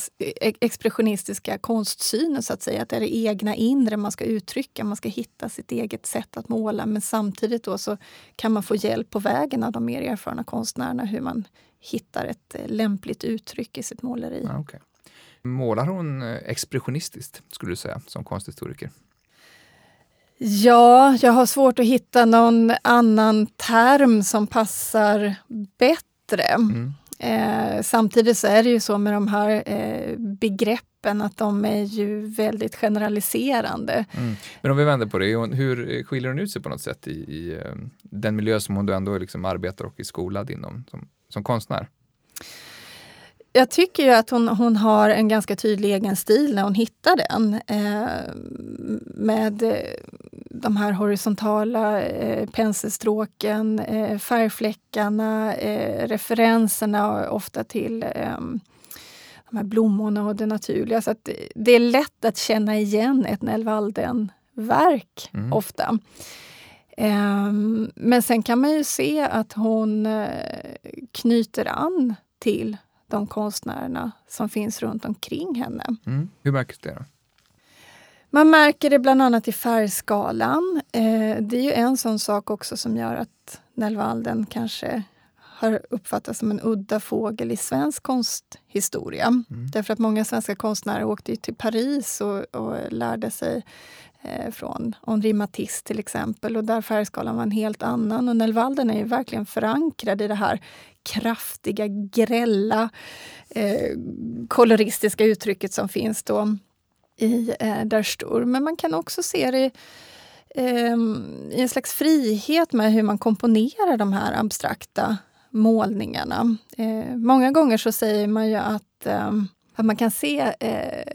expressionistiska konstsynen. så att säga. Att det är det egna inre man ska uttrycka. Man ska hitta sitt eget sätt att måla. Men samtidigt då så kan man få hjälp på vägen av de mer erfarna konstnärerna hur man hittar ett eh, lämpligt uttryck i sitt måleri. Ah, okay. Målar hon expressionistiskt, skulle du säga, som konsthistoriker? Ja, jag har svårt att hitta någon annan term som passar bättre. Mm. Eh, samtidigt så är det ju så med de här eh, begreppen att de är ju väldigt generaliserande. Mm. Men om vi vänder på det, hur skiljer hon ut sig på något sätt i, i eh, den miljö som hon ändå liksom arbetar och är skolad inom som, som konstnär? Jag tycker ju att hon, hon har en ganska tydlig egen stil när hon hittar den. Eh, med eh, de här horisontala eh, penselstråken, eh, färgfläckarna, eh, referenserna ofta till eh, de här blommorna och det naturliga. Så att det är lätt att känna igen ett Nell Walden-verk mm. ofta. Ehm, men sen kan man ju se att hon knyter an till de konstnärerna som finns runt omkring henne. Mm. Hur märks det? Då? Man märker det bland annat i färgskalan. Eh, det är ju en sån sak också som gör att Nellvalden kanske har uppfattats som en udda fågel i svensk konsthistoria. Mm. Därför att många svenska konstnärer åkte till Paris och, och lärde sig eh, från Henri Matisse till exempel. Och där färgskalan var en helt annan. Och Nellvalden är ju verkligen förankrad i det här kraftiga, grälla, eh, koloristiska uttrycket som finns då i eh, Der Sturm. Men man kan också se det eh, i en slags frihet med hur man komponerar de här abstrakta målningarna. Eh, många gånger så säger man ju att, eh, att man kan se eh,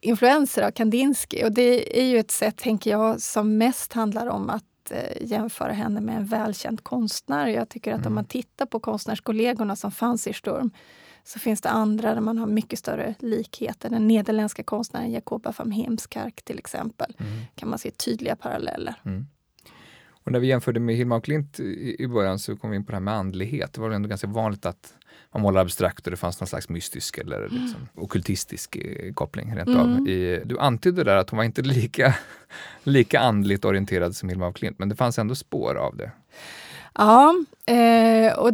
influenser av Kandinsky och det är ju ett sätt, tänker jag, som mest handlar om att eh, jämföra henne med en välkänd konstnär. Jag tycker att mm. om man tittar på konstnärskollegorna som fanns i Sturm så finns det andra där man har mycket större likheter. Den nederländska konstnären Jacoba van Heemskerk till exempel. Mm. kan man se tydliga paralleller. Mm. Och när vi jämförde med Hilma och Klint i, i början så kom vi in på det här med andlighet. Det var ändå ganska vanligt att man målar abstrakt och det fanns någon slags mystisk eller mm. liksom okultistisk eh, koppling rent mm. av. I, du antydde där att hon var inte lika, lika andligt orienterad som Hilma af Klint, men det fanns ändå spår av det. Ja, eh, och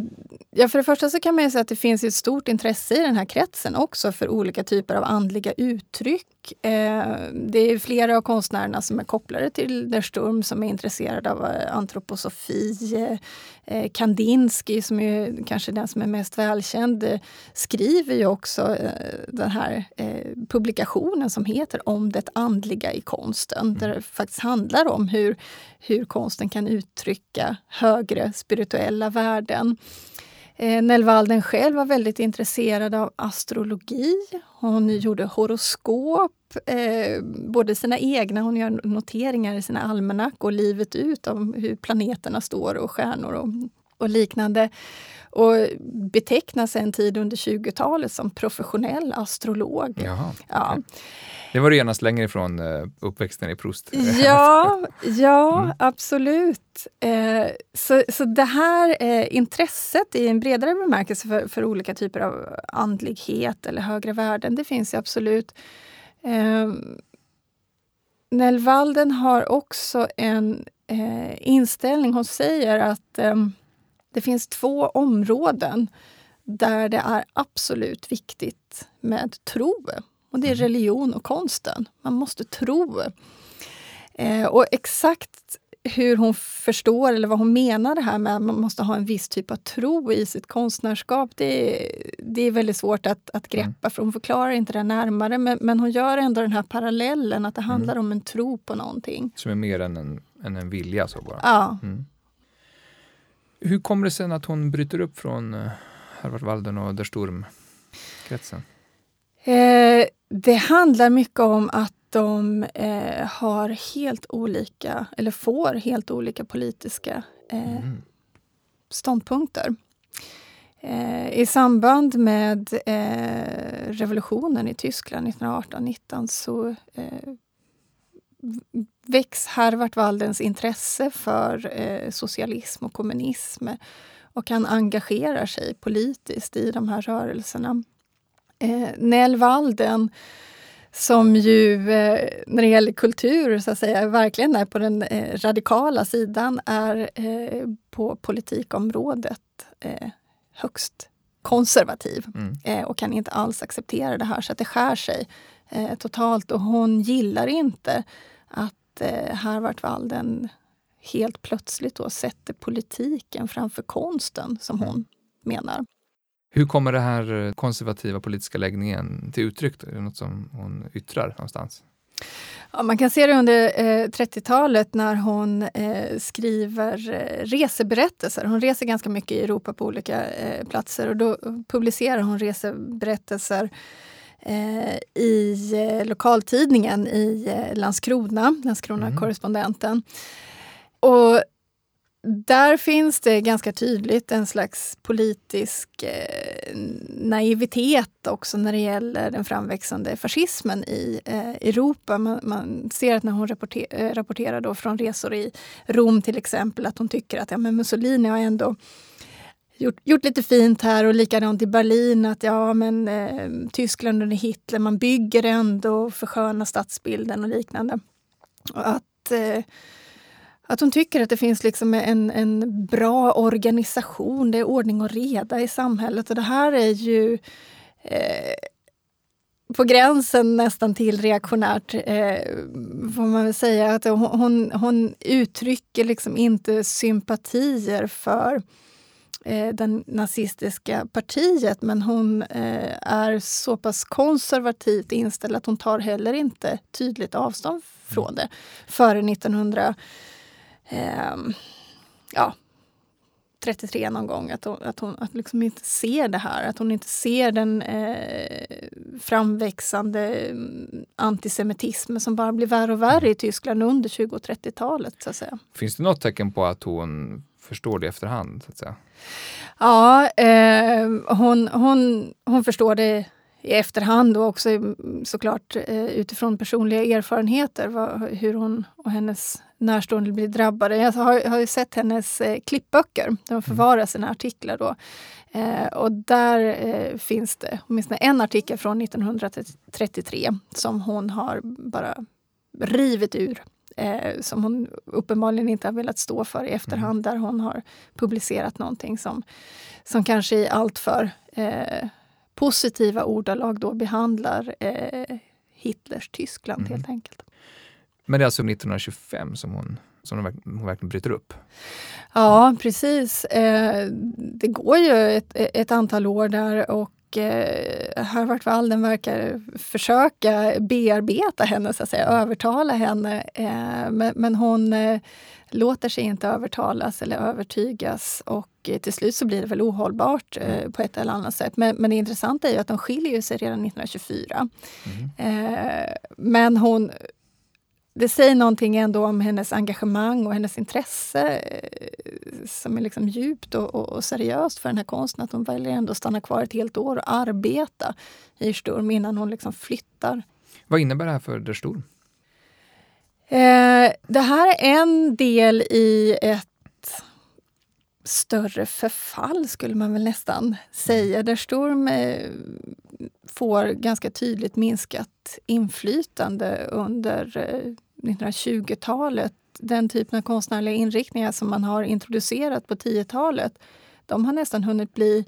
ja, för det första så kan man säga att det finns ett stort intresse i den här kretsen också för olika typer av andliga uttryck. Eh, det är flera av konstnärerna som är kopplade till Der Sturm som är intresserade av eh, antroposofi. Eh, Kandinsky, som är kanske den som är mest välkänd, eh, skriver ju också eh, den här publikationen som heter Om det andliga i konsten. Där det faktiskt handlar om hur, hur konsten kan uttrycka högre spirituella värden. Eh, Nell Walden själv var väldigt intresserad av astrologi. Hon gjorde horoskop, eh, både sina egna, hon gör noteringar i sina almanackor livet ut om hur planeterna står och stjärnor och, och liknande. Och betecknas en tid under 20-talet som professionell astrolog. Jaha, ja. Okay. Det var du genast längre ifrån uh, uppväxten i Proust. Ja, ja mm. absolut. Eh, så, så det här eh, intresset i en bredare bemärkelse för, för, olika typer av andlighet eller högre värden, det finns ju absolut. Eh, Nell Walden har också en eh, inställning, hon säger att eh, det finns två områden där det är absolut viktigt med tro. Och det är mm. religion och konsten. Man måste tro. Eh, och exakt hur hon förstår eller vad hon menar det här med att man måste ha en viss typ av tro i sitt konstnärskap. Det är, det är väldigt svårt att, att greppa mm. för hon förklarar inte det närmare. Men, men, hon gör ändå den här parallellen att det mm. handlar mm. om en tro på någonting. Som är mer än en, än en vilja? Så bara. Ja. Mm. Hur kommer det sig att hon bryter upp från uh, Harvard Walden och Der Sturm-kretsen? Eh, det handlar mycket om att de eh, har helt olika, eller får helt olika politiska eh, mm. ståndpunkter. Eh, I samband med eh, revolutionen i Tyskland 1918-19 så eh, väcks Harvard Waldens intresse för eh, socialism och kommunism och han engagerar sig politiskt i de här rörelserna. Eh, Nell Walden som ju eh, när det gäller kultur så att säga verkligen är på den eh, radikala sidan, är eh, på politikområdet högst konservativ mm. Och kan inte alls acceptera det här så att det skär sig totalt. Och hon gillar inte att eh, Harvard-Walden helt plötsligt då sätter politiken framför konsten, som hon mm. menar. Hur kommer den här konservativa politiska läggningen till uttryck? Är det något som hon yttrar någonstans? Ja, man kan se det under eh, 30-talet när hon eh, skriver eh, reseberättelser. Hon reser ganska mycket i Europa på olika eh, platser och då publicerar hon reseberättelser eh, Eh, i eh, lokaltidningen i eh, Landskrona, Landskrona-korrespondenten. Mm. Och där finns det ganska tydligt en slags politisk eh, naivitet också när det gäller den framväxande fascismen i eh, Europa. Man, man, ser att när hon rapporter, rapporterar då från resor i Rom till exempel att hon tycker att ja, men Mussolini har ändå gjort, gjort lite fint här och likadant i Berlin att ja men eh, Tyskland under Hitler, man bygger ändå försköna stadsbilden och liknande. Och att eh, att hon tycker att det finns liksom en, en bra organisation, det är ordning och reda i samhället. Och det här är ju eh, på gränsen nästan till reaktionärt, eh, får man väl säga. Att hon, hon uttrycker liksom inte sympatier för eh, det nazistiska partiet men hon eh, är så pass konservativt inställd att hon tar heller inte tydligt avstånd från det före 1900 eh, ja, 33 någon gång, att hon, att hon att liksom inte ser det här. Att hon inte ser den eh, framväxande mm, antisemitismen som bara blir värre och värre i Tyskland under 20 och 30-talet. Så att säga. Finns det något tecken på att hon förstår det efterhand? Så att säga? Ja, eh, hon, hon, hon förstår det i efterhand och också såklart eh, utifrån personliga erfarenheter vad, hur hon och hennes närstående blir drabbade. Jag har, har ju sett hennes eh, klippböcker. De mm. förvaras sina artiklar då. Eh, och där eh, finns det åtminstone en artikel från 1933 som hon har bara rivit ur. Eh, som hon uppenbarligen inte har velat stå för i efterhand. Mm. Där hon har publicerat någonting som, som kanske i alltför eh, positiva ordalag då behandlar eh, Hitlers Tyskland mm. helt enkelt. Men det är alltså 1925 som hon, som hon verkligen bryter upp? Ja, precis. Eh, det går ju ett, ett antal år där och eh, Harvard Walden verkar försöka bearbeta henne, så att säga, övertala henne. Eh, men, men hon eh, låter sig inte övertalas eller övertygas och eh, till slut så blir det väl ohållbart eh, mm. på ett eller annat sätt. Men, men det intressanta är ju att de skiljer sig redan 1924. Mm. Eh, men hon det säger någonting ändå om hennes engagemang och hennes intresse eh, som är liksom djupt och, och, och, seriöst för den här konsten. Att hon väljer ändå att stanna kvar ett helt år och arbeta i Sturm innan hon liksom flyttar. Vad innebär det här för Der Sturm? Eh, det här är en del i ett större förfall skulle man väl nästan säga. Där Sturm eh, får ganska tydligt minskat inflytande under eh, 1920-talet. Den typen av konstnärliga inriktningar som man har introducerat på 10-talet, de har nästan hunnit bli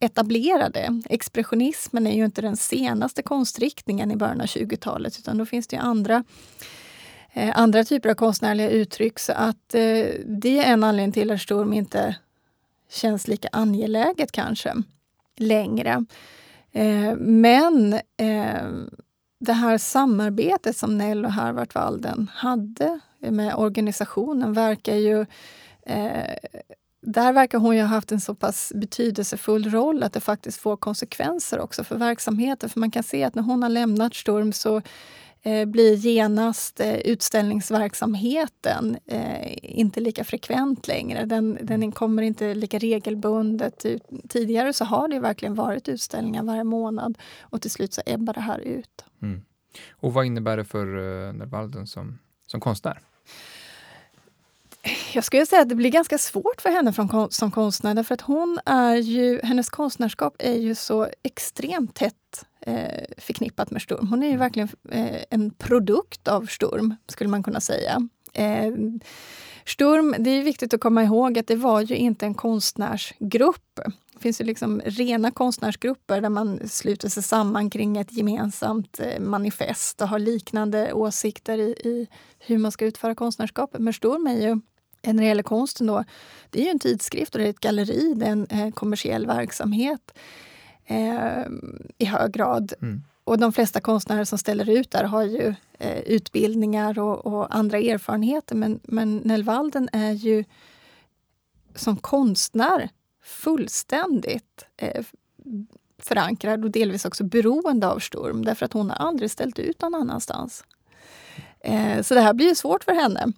etablerade. Expressionismen är ju inte den senaste konstriktningen i början av 20-talet utan då finns det andra eh, andra typer av konstnärliga uttryck. Så att eh, det är en anledning till att Sturm inte känns lika angeläget kanske längre. Eh, men eh, det här samarbetet som Nell och Harvard Walden hade med organisationen verkar ju eh, där verkar hon ju ha haft en så pass betydelsefull roll att det faktiskt får konsekvenser också för verksamheten. För man kan se att när hon har lämnat Sturm så blir genast eh, utställningsverksamheten eh, inte lika frekvent längre. Den, den kommer inte lika regelbundet. Tidigare så har det verkligen varit utställningar varje månad och till slut så ebbar det här ut. Mm. Och vad innebär det för Nervalden som, som konstnär? Jag skulle säga att det blir ganska svårt för henne från, som konstnär därför att hon är ju, hennes konstnärskap är ju så extremt tätt eh, förknippat med Sturm. Hon är ju verkligen eh, en produkt av Sturm, skulle man kunna säga. Eh, Sturm, det är viktigt att komma ihåg att det var ju inte en konstnärsgrupp Det finns ju liksom rena konstnärsgrupper där man sluter sig samman kring ett gemensamt eh, manifest och har liknande åsikter i, i hur man ska utföra konstnärskapet. Men Sturm är ju, eh, när det gäller konsten, då, det är ju en tidskrift och det är ett galleri, det är en eh, kommersiell verksamhet eh, i hög grad. Mm. Och de flesta konstnärer som ställer ut där har ju eh, utbildningar och, och, andra erfarenheter. Men, men Nellvalden är ju som konstnär fullständigt eh, förankrad och delvis också beroende av Sturm därför att hon har aldrig ställt ut någon annanstans. Eh, så det här blir ju svårt för henne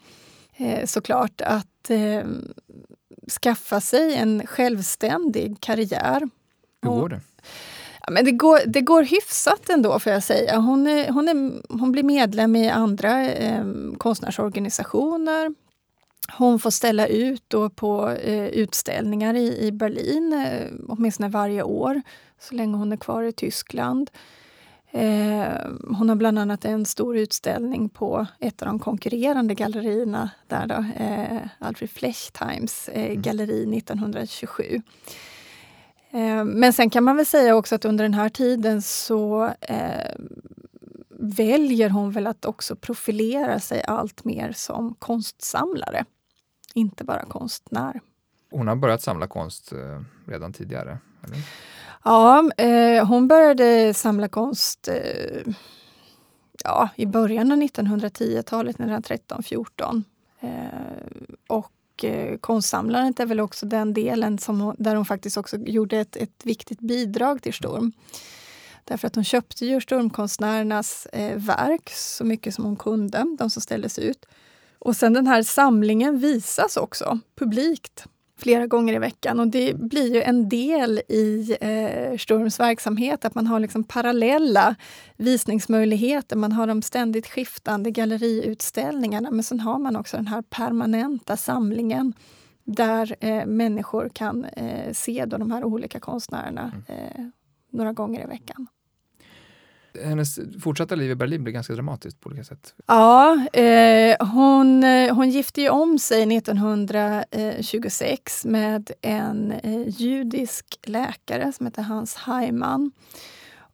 eh, såklart att eh, skaffa sig en självständig karriär. Hur går det? Ja, men det, går, det går hyfsat ändå får jag säga. Hon, är, hon, är, hon blir medlem i andra eh, konstnärsorganisationer. Hon får ställa ut då på eh, utställningar i, i Berlin, eh, åtminstone varje år, så länge hon är kvar i Tyskland. Eh, hon har bland annat en stor utställning på ett av de konkurrerande gallerierna där, då, eh, Alfred Flechtheims eh, mm. galleri 1927. Eh, men sen kan man väl säga också att under den här tiden så eh, väljer hon väl att också profilera sig allt mer som konstsamlare. Inte bara konstnär. Hon har börjat samla konst eh, redan tidigare? Eller? Ja, eh, hon började samla konst eh, ja, i början av 1910-talet, 1913-14. Eh, och eh, konstsamlandet är väl också den delen som där hon faktiskt också gjorde ett, ett viktigt bidrag till Sturm. Därför att hon köpte ju Stormkonstnärernas eh, verk så mycket som hon kunde, de som ställdes ut. Och sen den här samlingen visas också publikt flera gånger i veckan. Och det blir ju en del i eh, Sturms verksamhet, att man har liksom parallella visningsmöjligheter. Man har de ständigt skiftande galleriutställningarna, men sen har man också den här permanenta samlingen där eh, människor kan eh, se då de här olika konstnärerna mm. eh, några gånger i veckan hennes fortsatta liv i Berlin blev ganska dramatiskt på olika sätt. Ja, eh, hon, eh, hon gifte ju om sig 1926 med en eh, judisk läkare som hette Hans Heimann.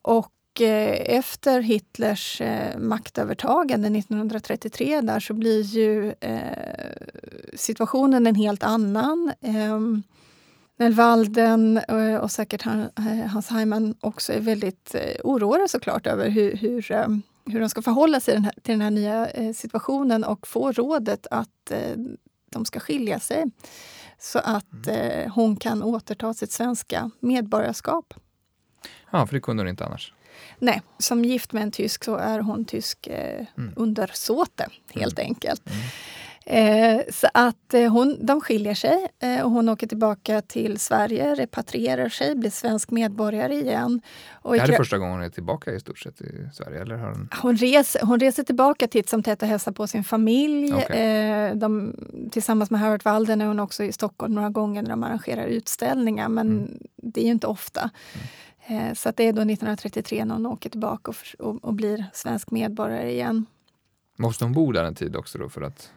Och eh, efter Hitlers eh, maktövertagande 1933 där så blir ju eh, situationen en helt annan. Ehm, Ehm, Walden eh, och säkert eh, Hans Heimann också är väldigt eh, oroade såklart över hur, hur, hur de ska förhålla sig till den här nya situationen och få rådet att de ska skilja sig så att mm. hon kan återta sitt svenska medborgarskap. Ja, för det kunde hon inte annars. Nej, som gift med en tysk så är hon tysk eh, mm. undersåte helt mm. enkelt. Mm. Eh, så att eh, hon, de skiljer sig eh, och hon åker tillbaka till Sverige, repatrierar sig, blir svensk medborgare igen. Och det här är första gången hon är tillbaka i stort sett i Sverige? Eller har hon... Hon, reser, hon reser tillbaka titt som tätt och hälsar på sin familj. Okay. Eh, de, tillsammans med Harriet Walden är hon också i Stockholm några gånger när de arrangerar utställningar, men mm. det är ju inte ofta. Mm. Så att det är då 1933 när hon åker tillbaka och, och, och blir svensk medborgare igen. Måste hon bo där en tid också då för att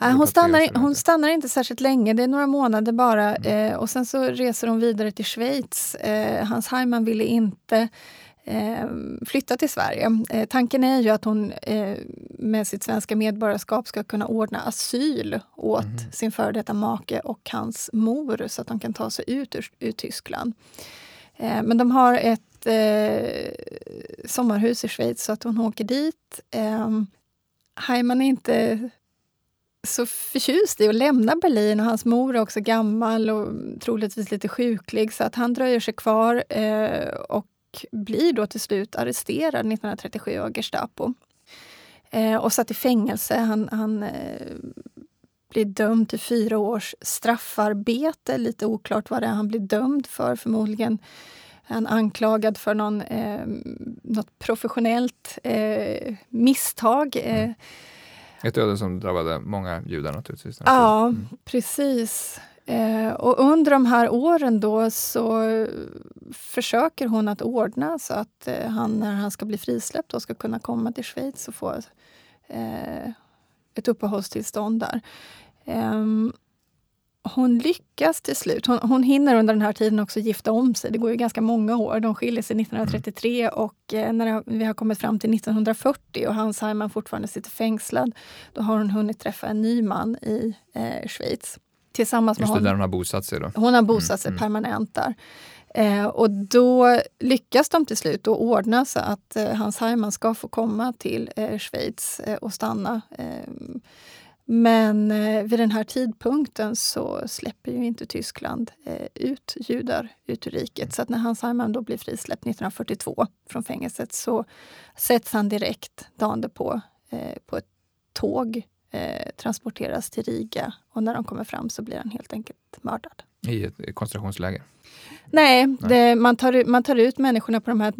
Nej, hon, stannar, hon stannar inte särskilt länge, det är några månader bara. Mm. Eh, och sen så reser hon vidare till Schweiz. Eh, Hans Heimann ville inte eh, flytta till Sverige. Eh, tanken är ju att hon eh, med sitt svenska medborgarskap ska kunna ordna asyl åt mm. sin före detta make och hans mor så att de kan ta sig ut ur, ur Tyskland. Eh, men de har ett sommarhus i Schweiz så att hon åker dit. Heimann är inte så förtjust i att lämna Berlin och hans mor är också gammal och troligtvis lite sjuklig så att han dröjer sig kvar eh, och blir då till slut arresterad 1937 av Gestapo. Eh, och satt i fängelse. Han, han eh, blir dömd till fyra års straffarbete. Lite oklart vad det är han blir dömd för. Förmodligen är han anklagad för någon, eh, något professionellt eh, misstag. Mm ett öde som drabbade många judar naturligtvis. Ja, mm. precis. Eh, och under de här åren då så försöker hon att ordna så att eh, han, när han ska bli frisläppt, då ska kunna komma till Schweiz och få eh, ett uppehållstillstånd där. Ehm, hon lyckas till slut. Hon, hon hinner under den här tiden också gifta om sig. Det går ju ganska många år. De skiljer sig 1933 mm. och eh, när vi har kommit fram till 1940 och Hans Heimann fortfarande sitter fängslad, då har hon hunnit träffa en ny man i eh, Schweiz. Tillsammans med Just det, där hon har bosatt sig då? Hon har bosatt sig mm. mm. permanent där. Eh, och då lyckas de till slut då ordna så att eh, Hans Heimann ska få komma till eh, Schweiz och stanna. Men eh, vid den här tidpunkten så släpper ju inte Tyskland eh, ut judar ut ur riket. Så att när Hans Heimann då blir frisläppt 1942 från fängelset så sätts han direkt dagen på på ett tåg, transporteras till Riga och när de kommer fram så blir han helt enkelt mördad. I ett koncentrationsläger? Nej, Nej. Det, man, tar, man tar ut människorna på de här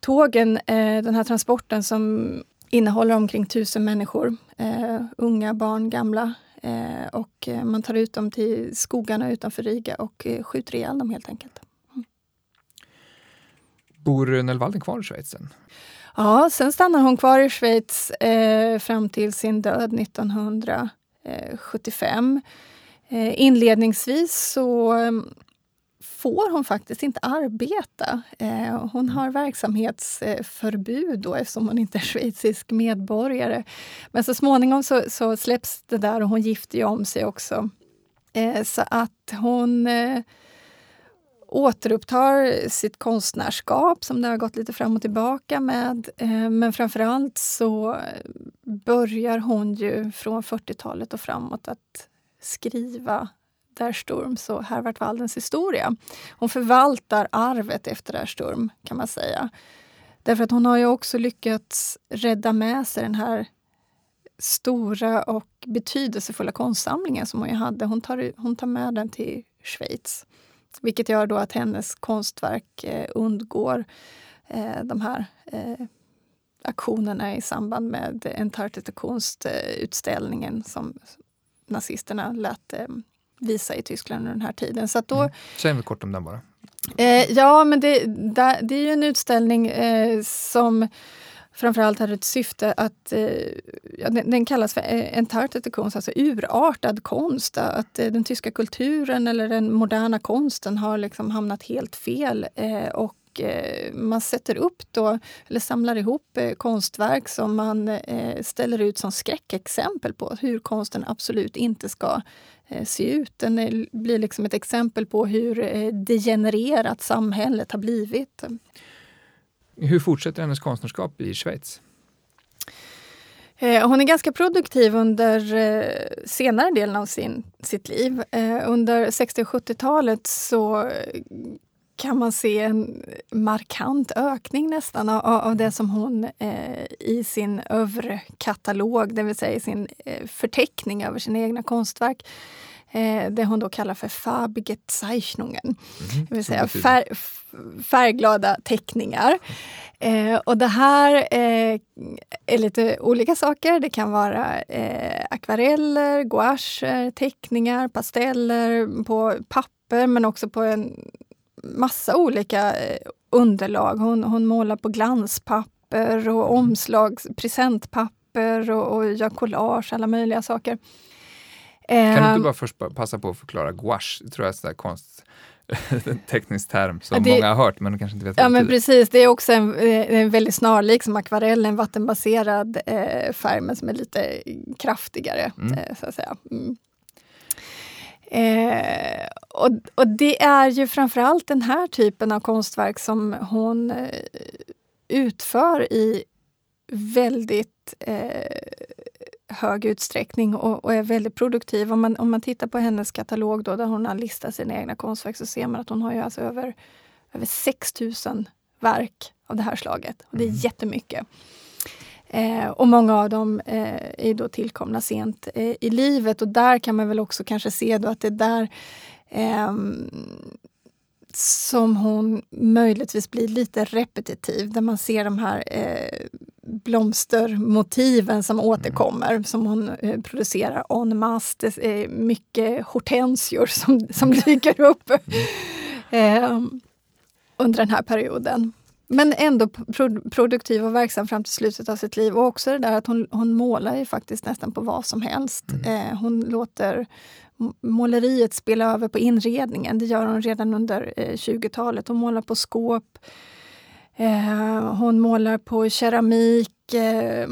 tågen, eh, den här transporten som innehåller omkring tusen människor. Eh, unga, barn, gamla. Eh, och eh, man tar ut dem till skogarna utanför Riga och eh, skjuter ihjäl dem helt enkelt. Mm. Bor Nellwalden kvar i Schweiz sen? Ja, sen stannar hon kvar i Schweiz eh, fram till sin död 1975. Eh, inledningsvis så får hon faktiskt inte arbeta. Eh, hon har verksamhetsförbud då, eftersom hon inte är schweizisk medborgare. Men så småningom så, så släpps det där och hon gifter ju om sig också. Eh, så att hon eh, återupptar sitt konstnärskap som det har gått lite fram och tillbaka med. Men framförallt så börjar hon ju från 40-talet och framåt att skriva der Sturms och Hervart Waldens historia. Hon förvaltar arvet efter Der Sturm, kan man säga. Därför att hon har ju också lyckats rädda med sig den här stora och betydelsefulla konstsamlingen som hon hade. Hon tar, hon tar med den till Schweiz. Vilket gör då att hennes konstverk eh, undgår eh, de här eh, aktionerna i samband med Entartete konstutställningen som nazisterna lät eh, visa i Tyskland under den här tiden. Så då, mm. Säg något kort om den bara. Eh, ja, men det, det, det, är ju en utställning eh, som framförallt hade ett syfte att... Eh, ja, den, den, kallas för eh, entartete konst, alltså urartad konst. Att eh, den tyska kulturen eller den moderna konsten har liksom hamnat helt fel. Eh, och man sätter upp då, eller samlar ihop konstverk som man ställer ut som skräckexempel på hur konsten absolut inte ska Eh, se ut. Den blir liksom ett exempel på hur eh, degenererat samhället har blivit. Hur fortsätter hennes konstnärskap i Schweiz? Eh, hon är ganska produktiv under senare delen av sin, sitt liv. Under 60 och 70-talet så kan man se en markant ökning nästan av, av det som hon eh, i sin övre katalog, det vill säga i sin eh, förteckning över sina egna konstverk, eh, det hon då kallar för farbige Zeichnungen. Mm, det vill säga fär, färgglada teckningar. Eh, och det här eh, är lite olika saker. Det kan vara eh, akvareller, gouacher, teckningar, pasteller på papper men också på en massa olika eh, underlag. Hon, hon målar på glanspapper och mm. omslag, presentpapper och, och gör collage, alla möjliga saker. Kan du inte ehm. bara först passa på att förklara gouache? Det tror jag är en konst teknisk term som det, många har hört men kanske inte vet Ja men precis, det är också en, eh, en väldigt snarlik som akvarell, en vattenbaserad eh, färg men som är lite kraftigare. Mm. Eh, så att säga. Mm. Eh, och, och, det är ju framförallt den här typen av konstverk som hon eh, utför i väldigt eh, hög utsträckning och, och, är väldigt produktiv. Om man, om man tittar på hennes katalog då, där hon har listat sina egna konstverk så ser man att hon har ju alltså över, över 6000 verk av det här slaget. Och det är mm. jättemycket. Eh, och många av dem eh, är då tillkomna sent eh, i livet och där kan man väl också kanske se då att det är där ehm, som hon möjligtvis blir lite repetitiv, där man ser de här eh, blomstermotiven som återkommer, mm. som hon eh, producerar en masse. Det är mycket hortensior som, som dyker upp mm. eh, under den här perioden. Men ändå pro produktiv och verksam fram till slutet av sitt liv. Och också det där att hon, hon målar ju faktiskt nästan på vad som helst. Mm. Eh, hon låter måleriet spela över på inredningen. Det gör hon redan under eh, 20-talet. Hon målar på skåp. Eh, hon målar på keramik. Eh,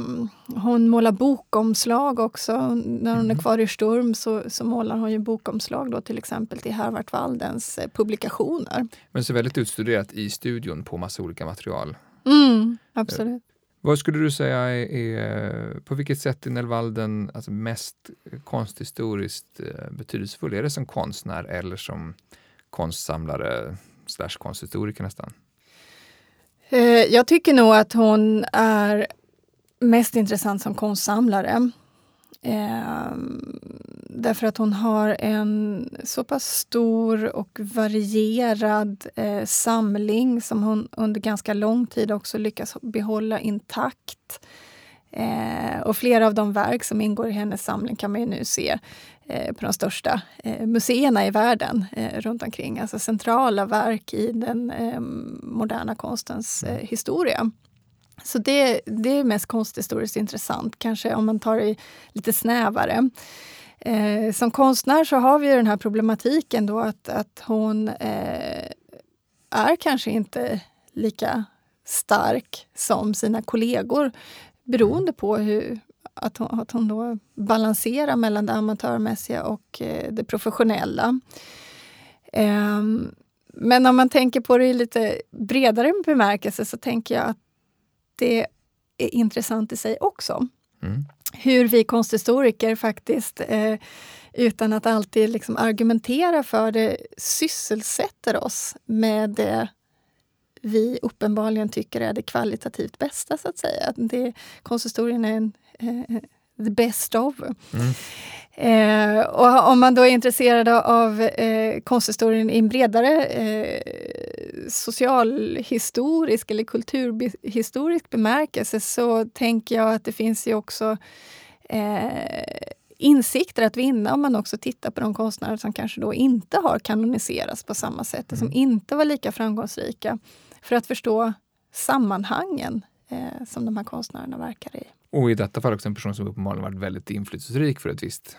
hon målar bokomslag också. När hon är mm. kvar i Sturm så, så målar hon ju bokomslag då, till exempel till Hervart Waldens eh, publikationer. Men så väldigt utstuderat i studion på massa olika material. Mm, absolut. Vad skulle du säga är, är på vilket sätt är Nellvalden alltså mest konsthistoriskt betydelsefull? Är det som konstnär eller som konstsamlare slash konsthistoriker nästan? Eh, jag tycker nog att hon är mest intressant som konstsamlare. Eh, därför att hon har en så pass stor och varierad eh, samling som hon under ganska lång tid också lyckas behålla intakt. Eh, och flera av de verk som ingår i hennes samling kan man ju nu se Eh, på de största eh, museerna i världen eh, runt omkring. Alltså centrala verk i den moderna konstens historia. Så det, det är mest konsthistoriskt intressant, kanske om man tar det lite snävare. Eh, som konstnär så har vi den här problematiken då att, att hon eh, är kanske inte lika stark som sina kollegor beroende på hur, att hon, att hon då balanserar mellan det amatörmässiga och eh, det professionella. Eh, men om man tänker på det i lite bredare bemärkelse så tänker jag att det är intressant i sig också. Mm. Hur vi konsthistoriker faktiskt, eh, utan att alltid liksom argumentera för det, sysselsätter oss med det vi uppenbarligen tycker är det kvalitativt bästa, så att säga. Det, konsthistorien är en eh, the best of. Mm. Eh, och om man då är intresserad av eh, konsthistorien i en bredare eh, socialhistorisk eller kulturhistorisk bemärkelse så tänker jag att det finns ju också eh, insikter att vinna om man också tittar på de konstnärer som kanske då inte har kanoniserats på samma sätt, mm. som inte var lika framgångsrika, för att förstå sammanhangen eh, som de här konstnärerna verkar i. Och i detta fall också en person som uppenbarligen varit väldigt inflytelserik för ett visst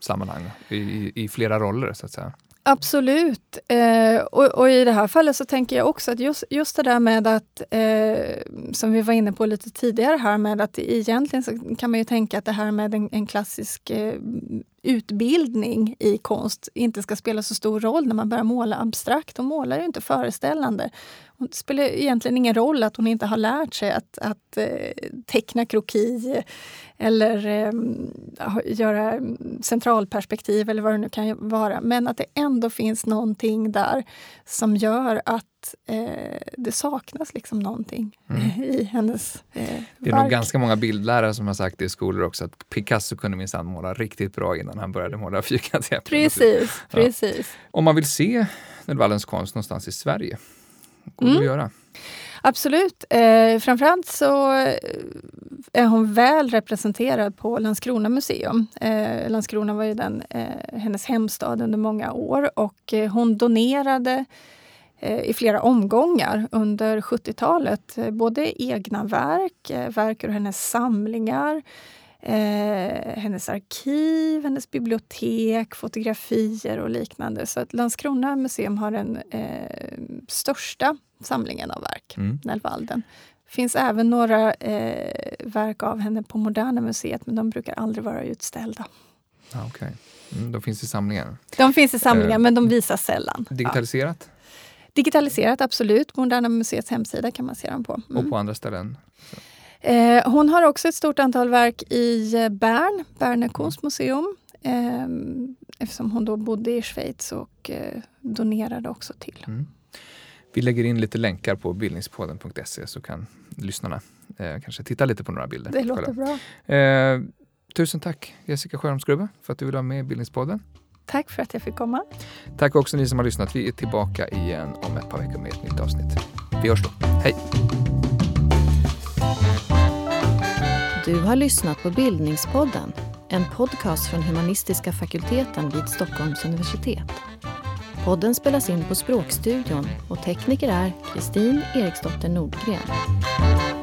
sammanhang, i, i flera roller så att säga. Absolut. Eh, och, och, i det här fallet så tänker jag också att just, just det där med att, eh, som vi var inne på lite tidigare här, med att egentligen så kan man ju tänka att det här med en, en klassisk eh, utbildning i konst inte ska spela så stor roll när man börjar måla abstrakt. Hon målar ju inte föreställande. Det spelar egentligen ingen roll att hon inte har lärt sig att, att eh, teckna kroki eller eh, göra centralperspektiv eller vad det nu kan vara. Men att det ändå finns någonting där som gör att eh, det saknas liksom någonting mm. i hennes eh, Det är verk. nog ganska många bildlärare som har sagt det i skolor också, att Picasso kunde minsann måla riktigt bra innan han började måla fyrkantiga Precis, ja. precis. Om man vill se Nordvallens konst någonstans i Sverige, går mm. att göra? Absolut. Eh, framförallt så är hon väl representerad på Landskrona museum. Eh, Landskrona var ju den, eh, hennes hemstad under många år och eh, hon donerade eh, i flera omgångar under 70-talet. Eh, både egna verk, verk ur hennes samlingar, hennes arkiv, hennes bibliotek, fotografier och liknande. Så att Landskrona museum har den största samlingen av verk, mm. Nellvalden. Det finns även några eh, verk av henne på Moderna museet, men de brukar aldrig vara utställda. Ah, okay. Mm, de finns i samlingen? De finns i samlingen, eh, men de visas sällan. Digitaliserat? Ja. Digitaliserat, absolut. Moderna museets hemsida kan man se dem på. Mm. Och på andra ställen? Eh, hon har också ett stort antal verk i eh, Bern, Berner Kunstmuseum. Eh, eftersom hon då bodde i Schweiz och eh, donerade också till. Mm. Vi lägger in lite länkar på bildningspodden.se så kan lyssnarna eh, kanske titta lite på några bilder. Det låter bra. Eh, tusen tack Jessica Sjöholmsgrubbe för att du ville vara med i Bildningspodden. Tack för att jag fick komma. Tack också ni som har lyssnat. Vi är tillbaka igen om ett par veckor med ett nytt avsnitt. Vi hörs då. Hej! Du har lyssnat på Bildningspodden, en podcast från humanistiska fakulteten vid Stockholms universitet. Podden spelas in på Språkstudion och tekniker är Kristin Eriksdotter Nordgren.